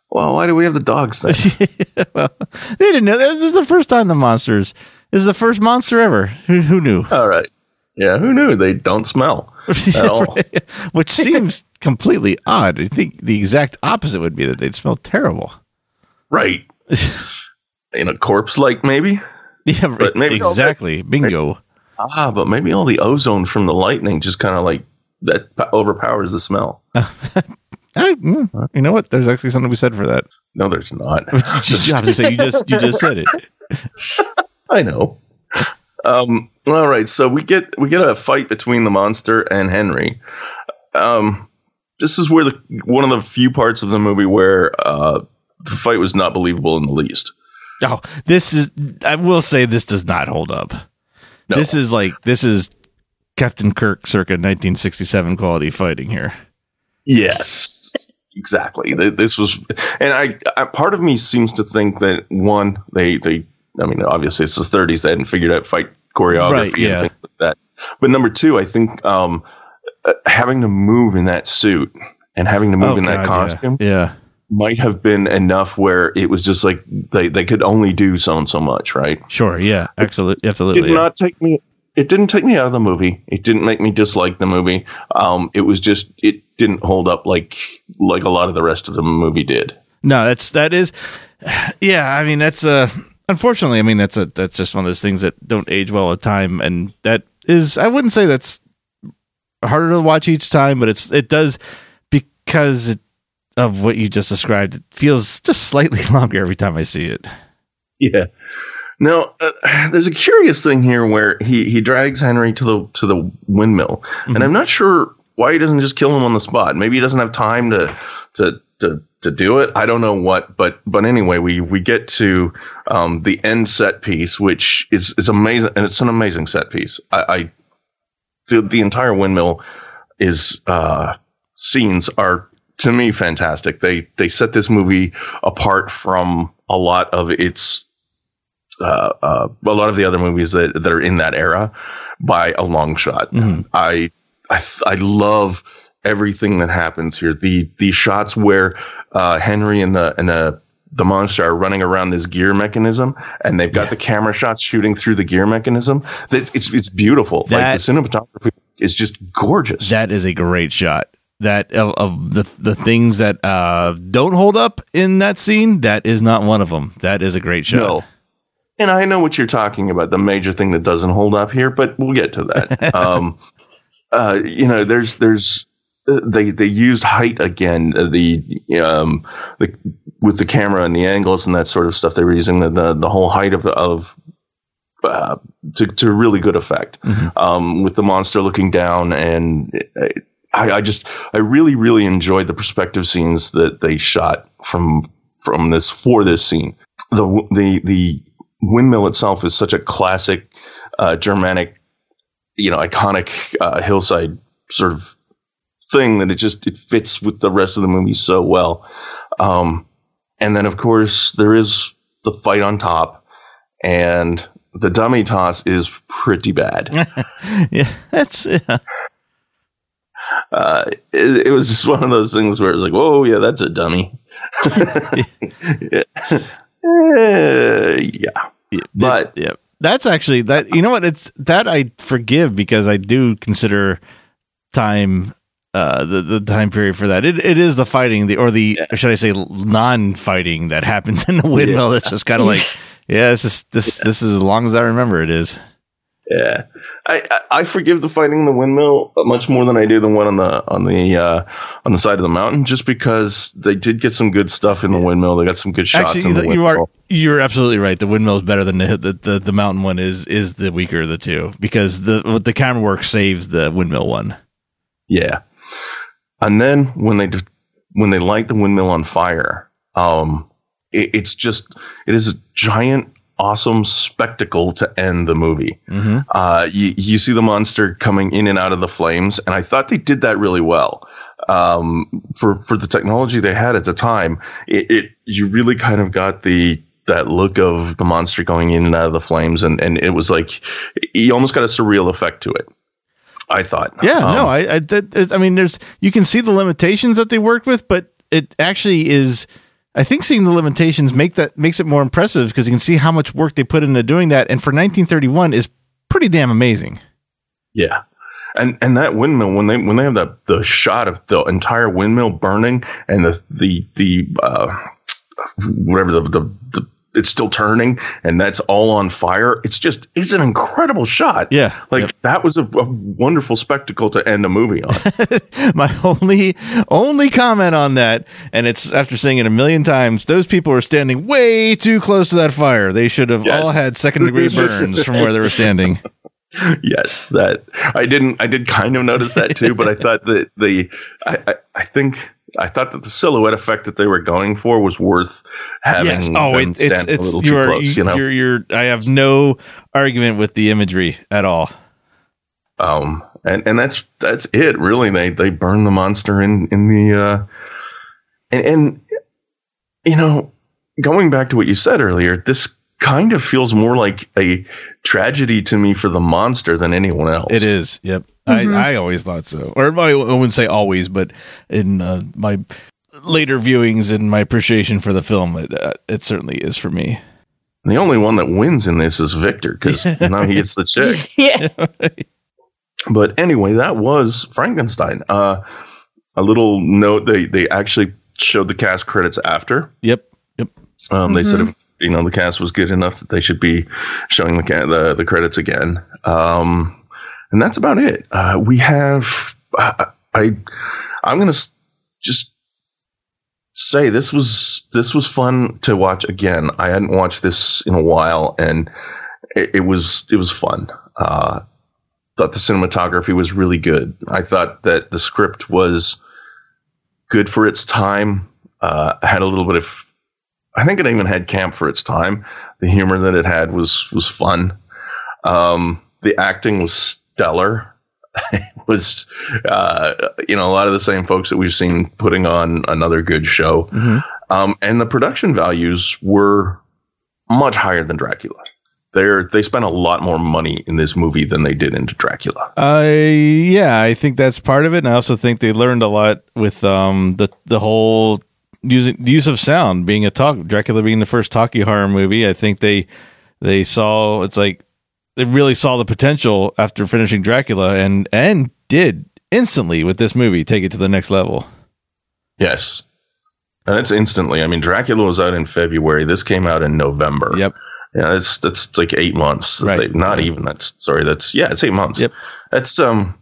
S3: Well, why do we have the dogs then?
S1: well, they didn't know. This is the first time the monsters. This is the first monster ever. Who, who knew?
S3: all right. Yeah, who knew? They don't smell at all.
S1: Which seems completely odd. I think the exact opposite would be that they'd smell terrible.
S3: Right. In a corpse like maybe?
S1: Yeah,
S3: But maybe-
S1: exactly. Bingo.
S3: Ah, but maybe all the ozone from the lightning just kind of like that overpowers the smell.
S1: I, mm, you know what? There's actually something to be said for that.
S3: No, there's not.
S1: You just, I gonna say, you just you just said it.
S3: I know. Um, all right, so we get we get a fight between the monster and Henry. Um, this is where the one of the few parts of the movie where uh, the fight was not believable in the least.
S1: Oh, this is. I will say this does not hold up.
S3: No.
S1: This is like this is Captain Kirk circa 1967 quality fighting here.
S3: Yes, exactly. This was, and I, I part of me seems to think that one, they they, I mean, obviously it's the 30s, they hadn't figured out fight choreography
S1: Right,
S3: and things like that. But number two, I think um, uh, having to move in that suit and having to move
S1: Oh,
S3: in that costume
S1: Yeah. yeah.
S3: might have been enough where it was just like they, they could only do so and so much, right?
S1: Sure. Yeah. Absolutely. Absolutely.
S3: did
S1: yeah.
S3: not take me it didn't take me out of the movie it didn't make me dislike the movie um it was just it didn't hold up like like a lot of the rest of the movie did
S1: No, that's that is, yeah. I mean, that's uh, unfortunately, I mean, that's a that's just one of those things that don't age well with time, and that is, I wouldn't say that's harder to watch each time, but it's it does because it, of what you just described. It feels just slightly longer every time I see it.
S3: yeah now uh, there's a curious thing here where he he drags henry to the to the windmill and i'm not sure why he doesn't just kill him on the spot maybe he doesn't have time to to to to do it. I don't know what but but anyway we we get to um the end set piece which is is amazing and it's an amazing set piece. I i the, the entire windmill is uh scenes are to me fantastic. They they set this movie apart from a lot of its uh, uh, a lot of the other movies that, that are in that era by a long shot. I, I I love everything that happens here. The the shots where uh, Henry and the and the the monster are running around this gear mechanism, and they've got the camera shots shooting through the gear mechanism. That it's it's beautiful.
S1: That-
S3: like the cinematography is just gorgeous.
S1: That is a great shot. That of, of the the things that uh, don't hold up in that scene, that is not one of them. That is a great shot.
S3: No. And I know what you're talking about, the major thing that doesn't hold up here, but we'll get to that. um, uh, you know, there's, there's, they, they used height again, uh, the, um, the, with the camera and the angles and that sort of stuff. They were using the, the, the whole height of, the, of, uh, to, to really good effect, um, with the monster looking down and, uh, I, I just, I really, really enjoyed the perspective scenes that they shot from, from this, for this scene. The, the, the, windmill itself is such a classic uh, Germanic, you know, iconic uh, hillside sort of thing that it just it fits with the rest of the movie so well. Um, and then of course there is the fight on top, and the dummy toss is pretty bad.
S1: Yeah, that's yeah.
S3: uh, it, it was just one of those things where it was like, "Whoa, yeah, that's a dummy." yeah. Uh, yeah. But-
S1: yeah, that's actually that. You know what? It's that I forgive because I do consider time. Uh, the the time period for that it, it is the fighting the or the or should I say non fighting that happens in the windmill. It's just kind of like yeah, this is this this is as long as I remember it is.
S3: Yeah, I, I forgive the fighting in the windmill much more than I do the one on the on the uh, on the side of the mountain, just because they did get some good stuff in the windmill. They got some good shots
S1: Actually,
S3: in the
S1: you are you're absolutely right. The windmill is better than the, the the the mountain one is is the weaker of the two because the the camera work saves the windmill one.
S3: Yeah, and then when they just when they light the windmill on fire, um, it, it's just it is a giant, awesome spectacle to end the movie.
S1: Mm-hmm.
S3: Uh, you, you see the monster coming in and out of the flames, and I thought they did that really well. Um, for for the technology they had at the time, it, it you really kind of got the that look of the monster going in and out of the flames, and and it was like you almost got a surreal effect to it. I thought,
S1: Yeah,
S3: Um,
S1: no, I, I, that, I mean, there's you can see the limitations that they worked with, but it actually is I think seeing the limitations make that makes it more impressive because you can see how much work they put into doing that, and for 1931 is pretty damn amazing.
S3: Yeah. And and that windmill when they when they have that the shot of the entire windmill burning and the the the uh, whatever the, the, the it's still turning and that's all on fire. It's just it's an incredible shot.
S1: Yeah.
S3: Like
S1: Yep.
S3: that was a, a wonderful spectacle to end a movie on.
S1: My only only comment on that, and it's after seeing it a million times, those people are standing way too close to that fire. They should have
S3: Yes.
S1: all had second degree burns from where they were standing.
S3: yes, that I didn't. I did kind of notice that too, but I thought that the I, I, I think I thought that the silhouette effect that they were going for was worth having.
S1: yes. Oh, it, it's it's
S3: little too
S1: you're,
S3: close. You know,
S1: you're you're. I have no argument with the imagery at all.
S3: um, and and that's that's it. Really, they they burn the monster in in the uh, and and you know, going back to what you said earlier, this kind of feels more like a tragedy to me for the monster than anyone else.
S1: It is. Yep. I, I always thought so. Or I wouldn't say always, but in uh, my later viewings and my appreciation for the film, it, uh, it certainly is for me.
S3: The only one that wins in this is Victor because now he gets the chick.
S4: yeah.
S3: But anyway, that was Frankenstein. Uh, a little note: they they actually showed the cast credits after.
S1: Yep. Yep.
S3: Um, They said if you know the cast was good enough that they should be showing the ca- the, the credits again. Um, and that's about it. Uh, we have I, I I'm gonna just say this was this was fun to watch again. I hadn't watched this in a while, and it, it was it was fun. Uh, thought the cinematography was really good. I thought that the script was good for its time. Uh, had a little bit of, I think it even had camp for its time. The humor that it had was was fun. Um, the acting was stellar. it was, uh, you know, a lot of the same folks that we've seen putting on another good show. Um, and the production values were much higher than Dracula. They're they spent a lot more money in this movie than they did into Dracula.
S1: Uh, yeah, I think that's part of it, and I also think they learned a lot with um the the whole using the use of sound being a talk Dracula being the first talkie horror movie. I think they they saw it's like they really saw the potential after finishing Dracula and and did instantly with this movie take it to the next level.
S3: Yes. And it's instantly. I mean, Dracula was out in February. This came out in November.
S1: Yep.
S3: Yeah, that's that's like eight months.
S1: Right.
S3: they- not even. That's sorry. That's yeah. It's eight months.
S1: Yep.
S3: That's um.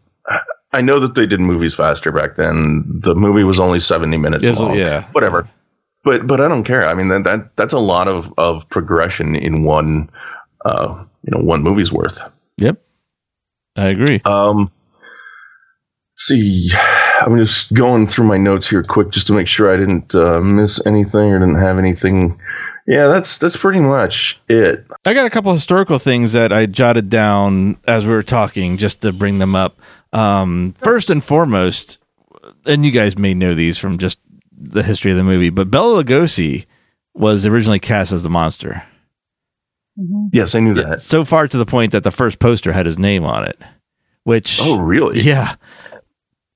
S3: I know that they did movies faster back then. The movie was only seventy minutes
S1: Yes,
S3: long.
S1: yeah.
S3: Whatever. But but I don't care. I mean that, that that's a lot of of progression in one. Uh, you know, one movie's worth.
S1: Yep. I agree.
S3: Um, let's see, I'm just going through my notes here quick just to make sure I didn't uh, miss anything or didn't have anything. Yeah, that's that's pretty much it.
S1: I got a couple historical things that I jotted down as we were talking just to bring them up. Um, first and foremost, and you guys may know these from just the history of the movie, but Bela Lugosi was originally cast as the monster.
S3: Yes, I knew that.
S1: So far to the point that the first poster had his name on it, which
S3: Oh, really?
S1: yeah.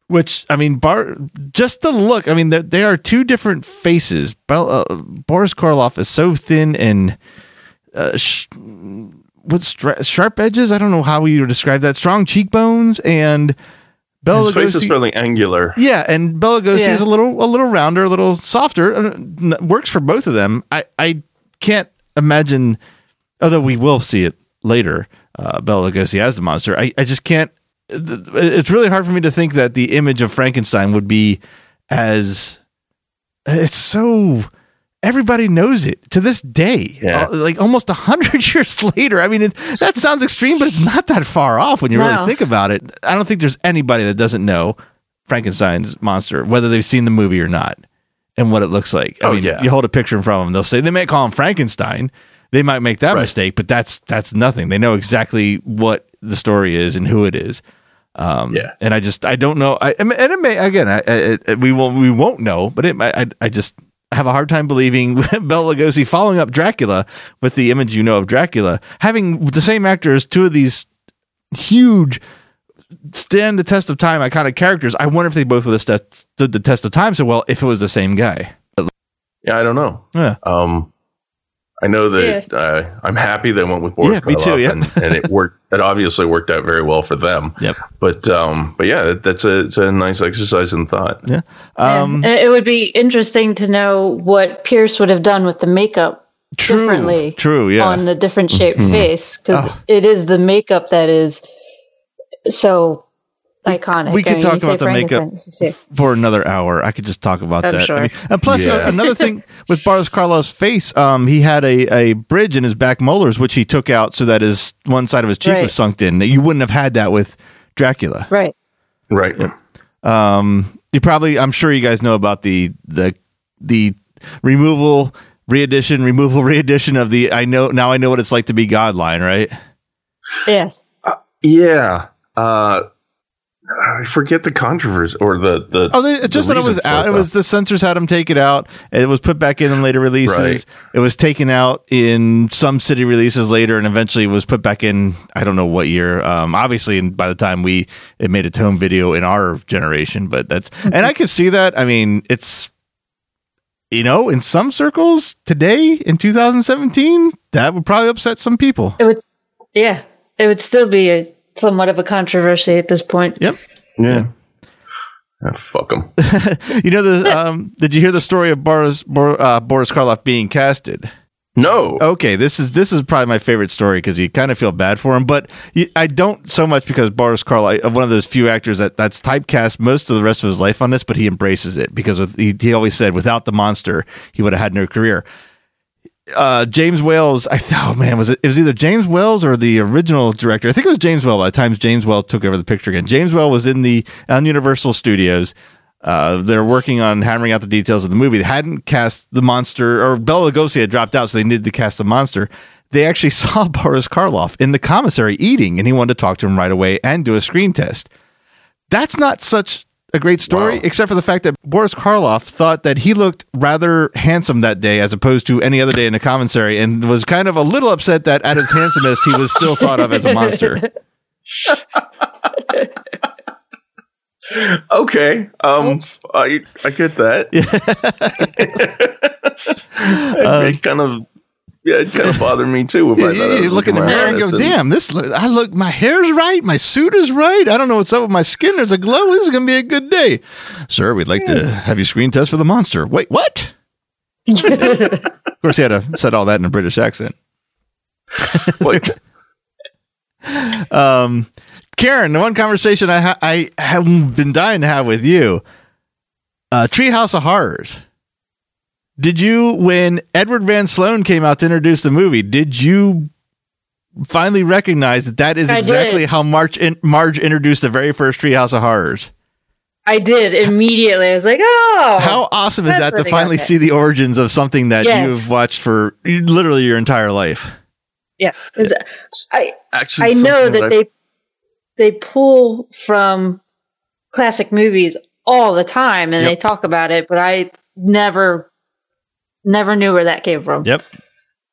S1: Which I mean, Bar just the look. I mean, they they are two different faces. Bel, uh, Boris Karloff is so thin and uh, sh- with stra- sharp edges. I don't know how you would describe that. Strong cheekbones and Bela
S3: His face is fairly angular.
S1: Yeah, and Bela Lugosi
S4: Yeah.
S1: is a little a little rounder, a little softer. Uh, Works for both of them. I I can't imagine, although we will see it later. Uh, Bela Lugosi as the monster. I I just can't. It's really hard for me to think that the image of Frankenstein would be as. It's so. Everybody knows it to this day.
S3: Yeah.
S1: Uh, like almost a hundred years later. I mean, it, that sounds extreme, but it's not that far off when you
S4: No.
S1: really think about it. I don't think there's anybody that doesn't know Frankenstein's monster, whether they've seen the movie or not, and what it looks like. I
S3: Oh,
S1: mean,
S3: yeah.
S1: you hold a picture in front of them, they'll say they may call him Frankenstein. They might make that
S3: Right.
S1: mistake, but that's that's nothing. They know exactly what the story is and who it is. Um,
S3: Yeah.
S1: and I just I don't know. I and it may again I, I, we won't we won't know, but it I I- just have a hard time believing Bela Lugosi following up Dracula with the image you know of Dracula, having the same actor as two of these huge stand the test of time iconic characters. I wonder if they both would have st- stood the test of time so well if it was the same guy.
S3: Yeah, I don't know.
S1: Yeah.
S3: Um, I know that uh, I'm happy they went with Boris
S1: Yeah, me too, yeah.
S3: and, and it worked. It obviously worked out very well for them.
S1: Yep.
S3: But um, but yeah, that, that's a it's a nice exercise in thought.
S1: Yeah. Um,
S4: and it would be interesting to know what Pierce would have done with the makeup
S1: true.
S4: differently
S1: True. Yeah.
S4: on the different shaped
S3: Mhm.
S4: face because
S1: Oh.
S4: it is the makeup that is so iconic.
S1: we could
S4: I mean,
S1: talk
S4: you
S1: about the makeup
S4: it's
S1: for another hour. I could just talk about
S4: I'm
S1: that.
S4: sure.
S1: I mean, and plus,
S3: Yeah.
S1: uh, another thing with Boris Karloff's face, um, he had a, a bridge in his back molars, which he took out so that his one side of his cheek
S4: Right.
S1: was sunk in. You wouldn't have had that with Dracula.
S4: Right.
S3: Right.
S1: Um, you probably, I'm sure you guys know about the the the removal, reedition, removal, reedition of the. I know now. I know what it's like to be God line, right?
S4: Yes.
S3: Yeah. Uh, I forget the controversy or the the.
S1: Oh, they, just
S3: the
S1: that it was out. It
S3: though.
S1: was the censors had them take it out. It was put back in in later releases.
S3: Right.
S1: It was taken out in some city releases later, and eventually was put back in. I don't know what year. Um, obviously, and by the time we it made a home video in our generation, but that's and I can see that. I mean, it's you know, in some circles today in 2017, that would probably upset some people.
S4: It would. Yeah. It would still be a somewhat of a controversy at this point.
S1: Yep.
S3: yeah. Ah, fuck them.
S1: You know the um, did you hear the story of Boris Bor, uh, Boris Karloff being casted?
S3: No.
S1: okay this is this is probably my favorite story because you kind of feel bad for him but you, i don't so much because boris karloff one of those few actors that that's typecast most of the rest of his life on this but he embraces it because with, he, he always said without the monster he would have had no career uh, James Wales, I oh man, was it? It was either James Wells or the original director. I think it was James Whale. By the time James Whale took over the picture again, James Whale was in the on Universal Studios. Uh, they're working on hammering out the details of the movie. They hadn't cast the monster, or Bela Lugosi had dropped out, so they needed to cast the monster. They actually saw Boris Karloff in the commissary eating, and he wanted to talk to him right away and do a screen test. That's not such a great story,
S3: Wow.
S1: except for the fact that Boris Karloff thought that he looked rather handsome that day as opposed to any other day in the commissary and was kind of a little upset that at his handsomest he was still thought of as a monster.
S3: Okay. Um. I I get that. it kind of yeah, it kind of bothered me too. If I
S1: You,
S3: thought I
S1: you look in the mirror and go,
S3: honest
S1: "Damn, this look, I look my hair's right, my suit is right. I don't know what's up with my skin. There's a glow. This is going to be a good day, sir. We'd like to have you screen test for the monster. Wait, what? of course, he had to said all that in a British accent. Um, Karen, the one conversation I ha- I have been dying to have with you, uh, Treehouse of Horrors. Did you, when Edward Van Sloan came out to introduce the movie, did you finally recognize that that is
S4: I
S1: exactly
S4: did.
S1: how March in- Marge introduced the very first Treehouse of Horrors?
S4: I did immediately. I was like, oh.
S1: How awesome is that to finally see the origins of something that
S4: Yes.
S1: you've watched for literally your entire life?
S4: Yes. 'Cause I,
S3: actually,
S4: I know
S3: something
S4: that they they pull from classic movies all the time and
S1: Yep.
S4: they talk about it, but I never never knew where that came from.
S1: Yep.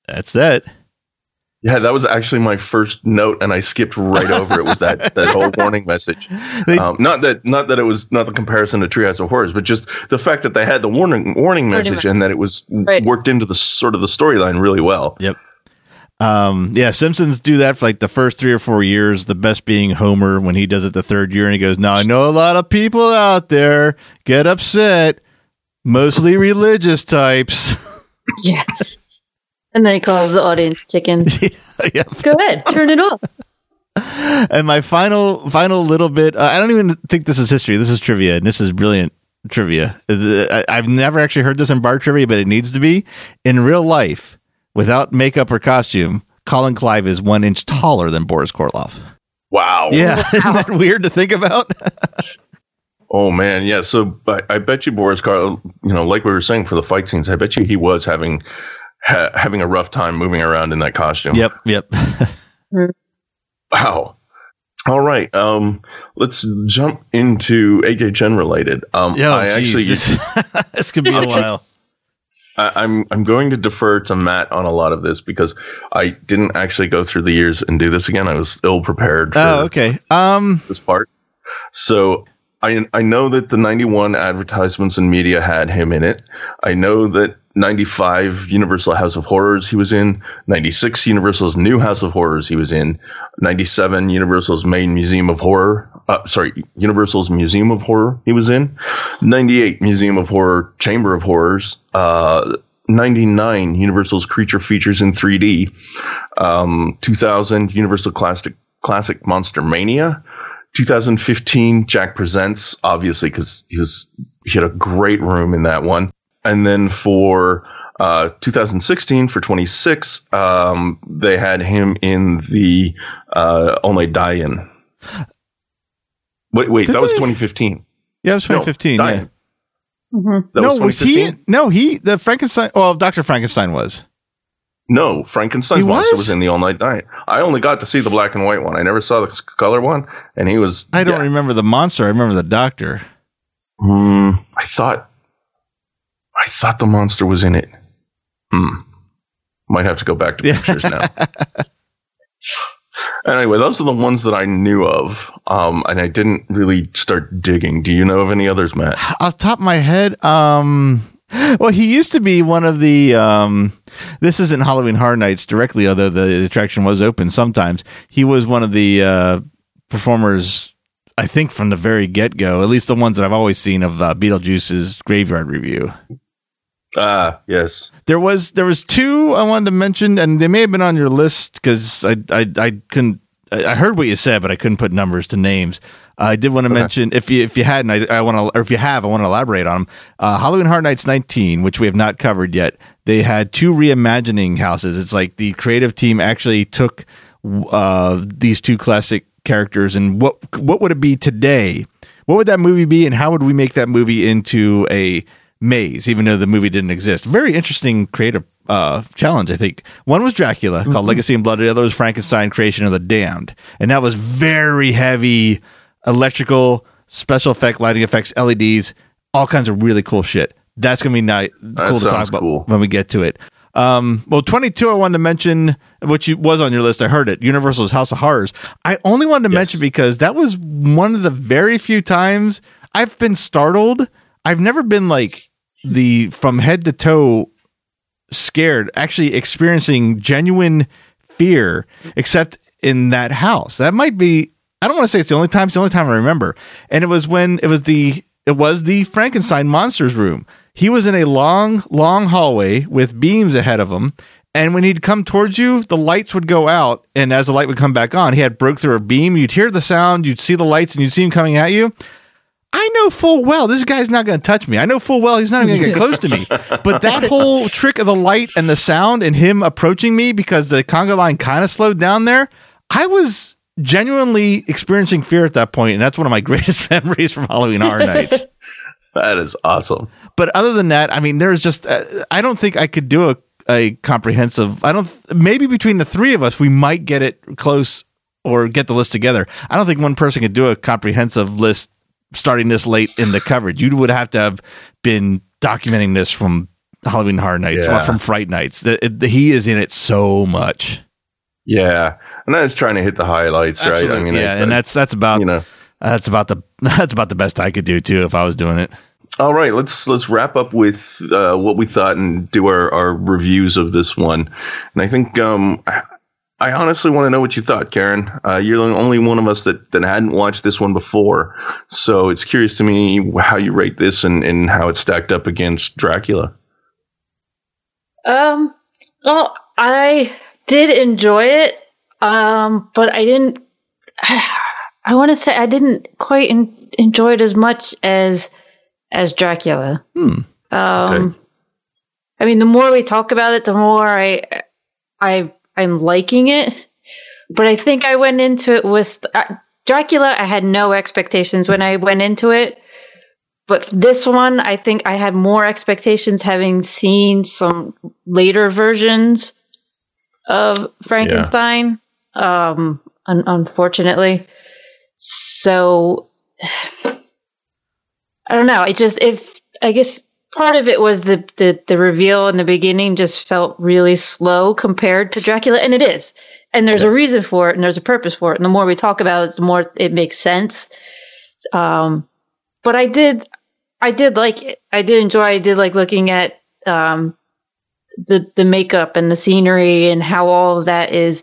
S1: That's that.
S3: Yeah, that was actually my first note, and I skipped right over it. Was that that whole warning message?
S1: They-
S3: Um, not that not that it was not the comparison to Treehouse of Horrors, but just the fact that they had the warning warning message
S4: message.
S3: and that it was
S4: Right.
S3: worked into the sort of the storyline really well.
S1: Yep. Um, yeah, Simpsons do that for like the first three or four years. The best being Homer when he does it the third year, and he goes, "Now I know a lot of people out there get upset, mostly religious types."
S4: Yeah. And then he calls the audience chickens.
S1: yeah.
S4: Go ahead, turn it off.
S1: And my final, final little bit. Uh, I don't even think this is history. This is trivia, and this is brilliant trivia. Uh, I- I've never actually heard this in bar trivia, but it needs to be in real life, without makeup or costume. Colin Clive is one inch taller than Boris Karloff.
S3: Wow.
S1: Yeah, isn't that weird to think about?
S3: Oh man, yeah. So I, I bet you Boris Karloff, you know, like we were saying for the fight scenes, I bet you he was having ha- having a rough time moving around in that costume.
S1: Yep, yep.
S3: Wow. All right. Um, let's jump into HHN related. Um,
S1: Yo,
S3: I
S1: geez,
S3: actually,
S1: this, this could be a while.
S3: I, I'm I'm going to defer to Matt on a lot of this because I didn't actually go through the years and do this again. I was ill prepared
S1: Oh, okay. Um,
S3: this part. So I I know that the 91 advertisements and media had him in it. I know that 95 Universal House of Horrors he was in, 96 Universal's New House of Horrors he was in, 97 Universal's Main Museum of Horror, uh, sorry, Universal's Museum of Horror he was in, 98 Museum of Horror Chamber of Horrors, uh, 99 Universal's Creature Features in 3D, um, 2000 Universal Classic Classic Monster Mania, 2015 Jack Presents, obviously because he was he had a great room in that one and then for uh, 2016 for 26, um, they had him in the uh, Only Dying. Wait, wait,
S1: Did
S3: that was
S1: they?
S3: 2015.
S1: Yeah, it was 2015.
S3: No,
S1: yeah.
S3: Dying.
S4: Mhm.
S3: That
S1: no,
S3: was
S1: was he? No, he. The Frankenstein. Well, Doctor Frankenstein was.
S3: No, Frankenstein's monster
S1: was?
S3: in the All Night Night. I only got to see the black and white one. I never saw the color one, and he was.
S1: I don't
S3: yeah.
S1: remember the monster. I remember the doctor.
S3: Hmm, I thought, I thought the monster was in it. Hmm. Might have to go back to pictures now. anyway, those are the ones that I knew of, um, and I didn't really start digging. Do you know of any others, Matt?
S1: Off the top of my head, um, well, he used to be one of the. Um, this isn't Halloween Horror Nights directly, although the attraction was open sometimes. He was one of the uh, performers, I think, from the very get go. At least the ones that I've always seen of uh, Beetlejuice's Graveyard Revue.
S3: Ah, yes.
S1: There was there was two I wanted to mention, and they may have been on your list because I, I I couldn't. I I heard what you said, but I couldn't put numbers to names. I did want to mention if you if you hadn't, I, I want to, or if you have, I want to elaborate on them. Uh, Halloween Horror Nights 19, which we have not covered yet. They had two reimagining houses. It's like the creative team actually took uh, these two classic characters and what what would it be today? What would that movie be, and how would we make that movie into a maze, even though the movie didn't exist? Very interesting creative uh, challenge, I think. One was Dracula, called Legacy in Blood. The other was Frankenstein, Creation of the Damned, and that was very heavy electrical, special effect, lighting effects, LEDs, all kinds of really cool shit. That's gonna be nice, cool to talk about
S3: cool.
S1: when we get to it. Um, well, 22, I wanted to mention, which was on your list. I heard it. Universal's House of Horrors. I only wanted to
S3: Yes.
S1: mention because that was one of the very few times I've been startled. I've never been like the from head to toe scared, actually experiencing genuine fear, except in that house. That might be, I don't want to say it's the only time, it's the only time I remember. And it was when it was the, it was the Frankenstein monsters room. He was in a long, long hallway with beams ahead of him. And when he'd come towards you, the lights would go out. And as the light would come back on, he had broke through a beam. You'd hear the sound, you'd see the lights, and you'd see him coming at you. I know full well this guy's not going to touch me. I know full well he's not going to get close to me. But that whole trick of the light and the sound and him approaching me because the conga line kind of slowed down there, I was genuinely experiencing fear at that point, and that's one of my greatest memories from Halloween Horror Nights.
S3: That is awesome.
S1: but other than that, I mean, there's just uh, I don't think I could do a a comprehensive. I don't maybe between the three of us we might get it close or get the list together. I don't think one person could do a comprehensive list starting this late in the coverage. You would have to have been documenting this from Halloween Horror Nights,
S3: Yeah.
S1: from Fright Nights. The, it- he is in it so much.
S3: Yeah, and that's trying to hit the highlights, right? I mean,
S1: yeah,
S3: I-
S1: and that's that's about
S3: you know.
S1: that's about the that's about the best I could do too if I was doing it.
S3: All right, let's let's wrap up with uh, what we thought and do our, our reviews of this one. And I think um, I honestly want to know what you thought, Karen. Uh, you're the only one of us that, that hadn't watched this one before, so it's curious to me how you rate this and, and how it stacked up against Dracula.
S4: Um, well, I did enjoy it, um, but I didn't. I want to say I didn't quite en- enjoy it as much as as Dracula.
S1: Hmm.
S4: Um,
S3: Okay.
S4: I mean, the more we talk about it, the more I I I'm liking it. But I think I went into it with uh, Dracula. I had no expectations when I went into it. But this one, I think I had more expectations having seen some later versions of Frankenstein. Um, un- unfortunately, so I don't know. I just if I guess part of it was the, the the reveal in the beginning just felt really slow compared to Dracula, and it is. And there's a reason for it, and there's a purpose for it. And the more we talk about it, the more it makes sense. Um, but I did, I did like it. I did enjoy. I did like looking at um, the the makeup and the scenery and how all of that is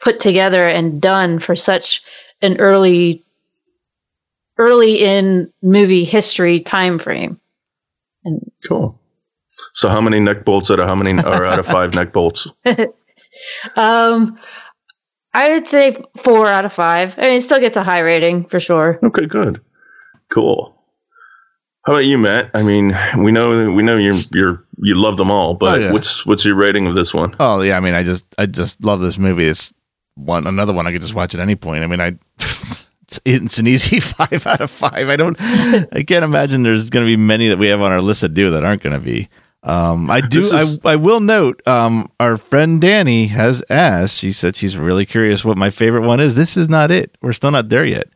S4: put together and done for such an early early in movie history time frame. And
S3: Cool. So how many neck bolts out of how many are out of five neck bolts?
S4: um, I would say four out of five. I mean, it still gets a high rating for sure.
S3: Okay, good. Cool. How about you, Matt? I mean, we know we know you're you're you love them all, but
S1: Oh, yeah.
S3: what's what's your rating of this one?
S1: Oh yeah, I mean, I just I just love this movie. It's one another one I could just watch at any point. I mean, I it's, it's an easy five out of five. I don't I can't imagine there's going to be many that we have on our list that do that aren't going to be. Um, I do.
S3: Is-
S1: I I will note. Um, our friend Danny has asked. She said she's really curious what my favorite one is. This is not it. We're still not there yet.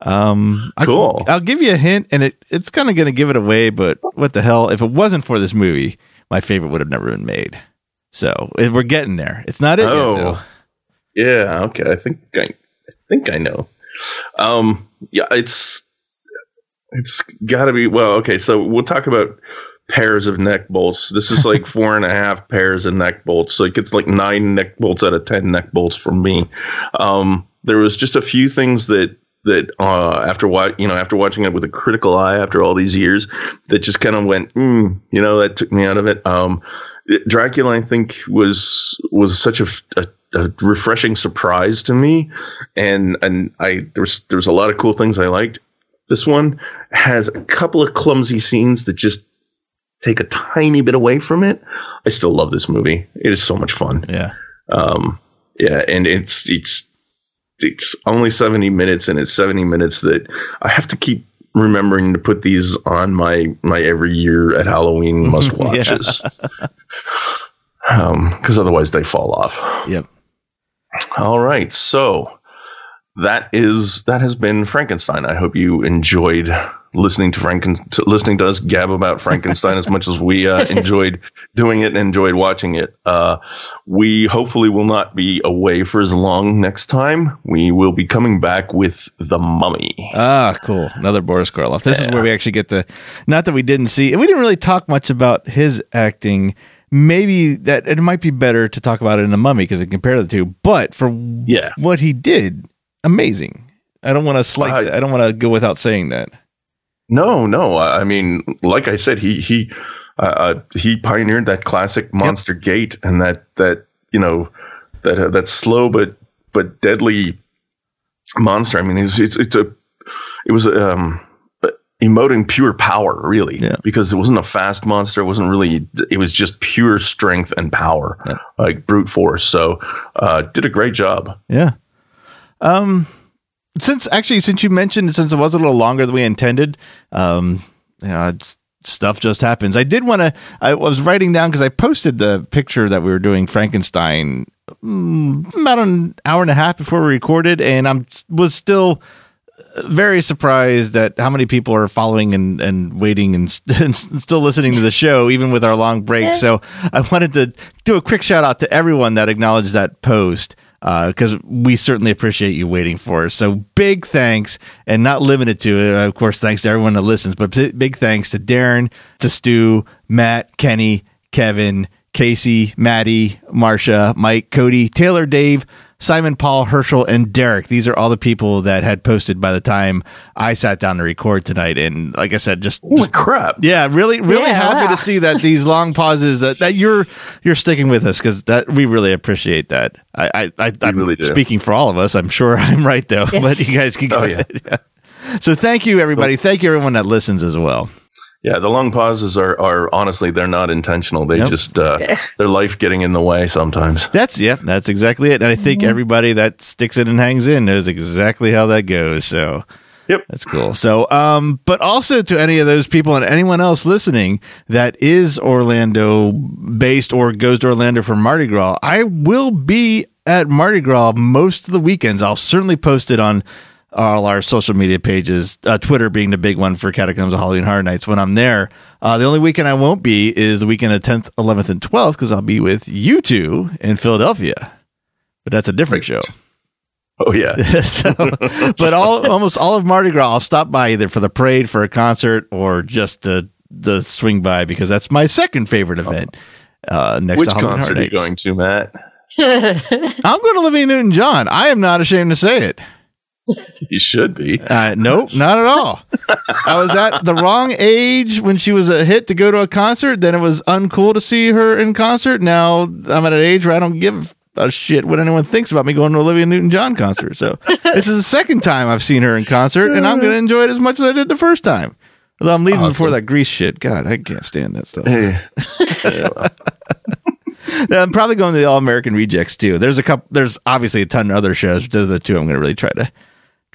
S1: Um, I-
S3: Cool.
S1: I'll give you a hint, and it it's kind of going to give it away. But what the hell? If it wasn't for this movie, my favorite would have never been made. So we're getting there. It's not it yet,
S3: Oh.
S1: though.
S3: Yeah, okay. I think I, I think I know. Um, yeah, it's it's got to be well. Okay, so we'll talk about pairs of neck bolts. This is like four and a half pairs of neck bolts. So it gets like nine neck bolts out of ten neck bolts from me. Um, there was just a few things that that uh, after wa- you know after watching it with a critical eye after all these years that just kind of went mm, you know that took me out of it. Um, Dracula, I think, was was such a, a, a refreshing surprise to me, and and I there was there was a lot of cool things I liked. This one has a couple of clumsy scenes that just take a tiny bit away from it. I still love this movie. It is so much fun.
S1: Yeah.
S3: Um, yeah, and it's it's it's only seventy minutes, and it's seventy minutes that I have to keep remembering to put these on my my every year at Halloween must watches. Um, because otherwise they fall off.
S1: Yep.
S3: All right, so that is that has been Frankenstein. I hope you enjoyed listening to Franken listening to us gab about Frankenstein as much as we uh, enjoyed doing it and enjoyed watching it. Uh, we hopefully will not be away for as long next time. We will be coming back with the Mummy.
S1: Ah, cool. Another Boris Karloff. This is where we actually get to. Not that we didn't see, and we didn't really talk much about his acting. Maybe that it might be better to talk about it in the mummy because it compare the two. But for
S3: Yeah.
S1: what he did, amazing. I don't want to slight. That. I don't want to go without saying that.
S3: No, no. I I mean, like I said, he he uh, uh, he pioneered that classic monster gait and that that you know that uh, that slow but but deadly monster. I mean, it's it's, it's a it was um emoting pure power, really,
S1: Yeah.
S3: because it wasn't a fast monster. It wasn't really. It was just pure strength and power,
S1: Yeah.
S3: like brute force. So, uh, did a great job.
S1: Yeah. Um, since actually, since you mentioned, since it was a little longer than we intended, um, you know, stuff just happens. I did want to. I was writing down because I posted the picture that we were doing Frankenstein mm, about an hour and a half before we recorded, and I'm was still very surprised at how many people are following and, and waiting and, st- and still listening to the show, even with our long break. So I wanted to do a quick shout out to everyone that acknowledged that post Uh, because we certainly appreciate you waiting for us. So big thanks, and not limited to it. Of course, thanks to everyone that listens, but bi- big thanks to Darren, to Stu, Matt, Kenny, Kevin, Casey, Maddie, Marsha, Mike, Cody, Taylor, Dave, Simon, Paul, Herschel, and Derek. These are all the people that had posted by the time I sat down to record tonight. And like I said, just,
S3: Holy crap!
S1: yeah, really, really
S4: Yeah,
S1: happy
S4: wow.
S1: to see that these long pauses that, that you're you're sticking with us because that we really appreciate that. I I, I I'm
S3: really do.
S1: speaking for all of us. I'm sure I'm right though,
S4: Yes.
S1: but you guys can go
S3: Oh,
S1: ahead. Yeah. So thank you everybody. Thank you everyone that listens as well.
S3: Yeah, the long pauses are, are honestly they're not intentional. They
S1: Nope.
S3: just uh, their life getting in the way sometimes.
S1: That's yeah, that's exactly it. And I think everybody that sticks in and hangs in knows exactly how that goes. So
S3: Yep.
S1: That's cool. So, um, but also to any of those people and anyone else listening that is Orlando based or goes to Orlando for Mardi Gras, I will be at Mardi Gras most of the weekends. I'll certainly post it on all our social media pages, uh, Twitter being the big one for Catacombs of Halloween Horror Nights when I'm there. Uh, the only weekend I won't be is the weekend of 10th, 11th, and 12th because I'll be with you two in Philadelphia. But that's a different show.
S3: Oh yeah.
S1: so, but all almost all of Mardi Gras, I'll stop by either for the parade, for a concert, or just to the swing by because that's my second favorite event. Uh, next
S3: Which
S1: to Halloween
S3: concert are you going to, Matt?
S1: I'm going to Olivia Newton John. I am not ashamed to say it.
S3: You should be.
S1: Uh, nope, not at all. I was at the wrong age when she was a hit to go to a concert. Then it was uncool to see her in concert. Now I'm at an age where I don't give a shit what anyone thinks about me going to an Olivia Newton John concert. So this is the second time I've seen her in concert, and I'm going to enjoy it as much as I did the first time. Although I'm leaving before that grease shit. God, I can't stand that stuff.
S3: Hey. Yeah,
S1: I'm probably going to the All American Rejects too. There's a couple. There's obviously a ton of other shows, but those are the two I'm going to really try to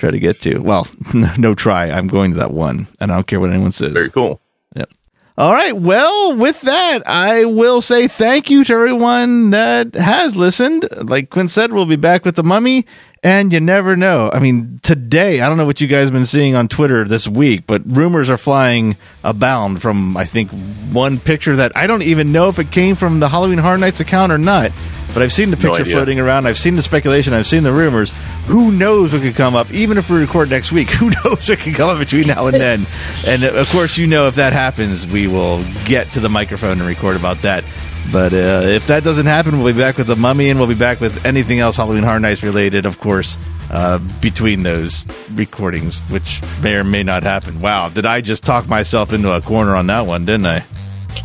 S1: try to get to. Well, no try. I'm going to that one, and I don't care what anyone says.
S3: very cool.
S1: Yep. All right. Well, with that, I will say thank you to everyone that has listened. Like Quint said, we'll be back with the mummy, and you never know. I mean, today, I don't know what you guys have been seeing on Twitter this week, but rumors are flying abound from, I think, one picture that I don't even know if it came from the Halloween Horror Nights account or not. But I've seen the picture
S3: idea.
S1: floating around. I've seen the speculation. I've seen the rumors. Who knows what could come up? Even if we record next week, who knows what could come up between now and then? And uh, of course, you know, if that happens, we will get to the microphone and record about that. But uh, if that doesn't happen, we'll be back with the mummy, and we'll be back with anything else Halloween Horror Nights related, of course, uh, between those recordings, which may or may not happen. Wow, did I just talk myself into a corner on that one, didn't I?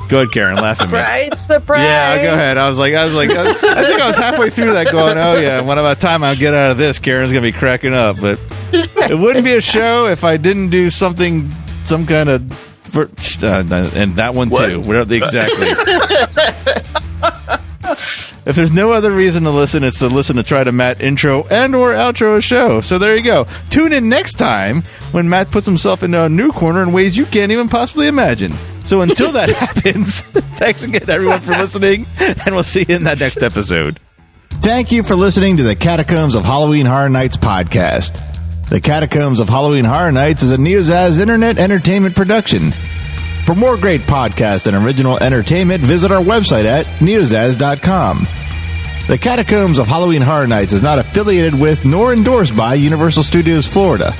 S1: Go ahead, Karen, laughing. at me.
S4: Surprise, surprise.
S1: Yeah, go ahead. I was like, I was like, I, I think I was halfway through that, going, "Oh yeah, when about time I'll get out of this?" Karen's gonna be cracking up, but it wouldn't be a show if I didn't do something, some kind of, ver- uh, and that one
S3: What?
S1: too. Whatever exactly. if there's no other reason to listen, it's to listen to try to Matt intro and or outro a show. So there you go. Tune in next time when Matt puts himself into a new corner in ways you can't even possibly imagine. So until that happens, thanks again everyone for listening, and we'll see you in that next episode. Thank you for listening to the Catacombs of Halloween Horror Nights podcast. The Catacombs of Halloween Horror Nights is a Neozaz internet entertainment production. For more great podcasts and original entertainment, visit our website at neozaz.com. The Catacombs of Halloween Horror Nights is not affiliated with nor endorsed by Universal Studios Florida.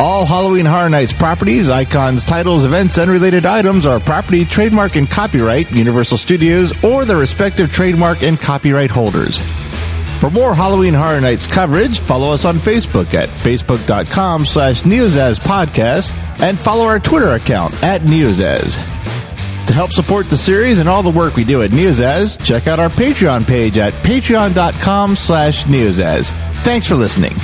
S1: All Halloween Horror Nights properties, icons, titles, events, and related items are property, trademark, and copyright Universal Studios or their respective trademark and copyright holders. For more Halloween Horror Nights coverage, follow us on Facebook at facebook.com slash Podcast and follow our Twitter account at Neozaz. To help support the series and all the work we do at Neozaz, check out our Patreon page at patreon.com slash Neozaz. Thanks for listening.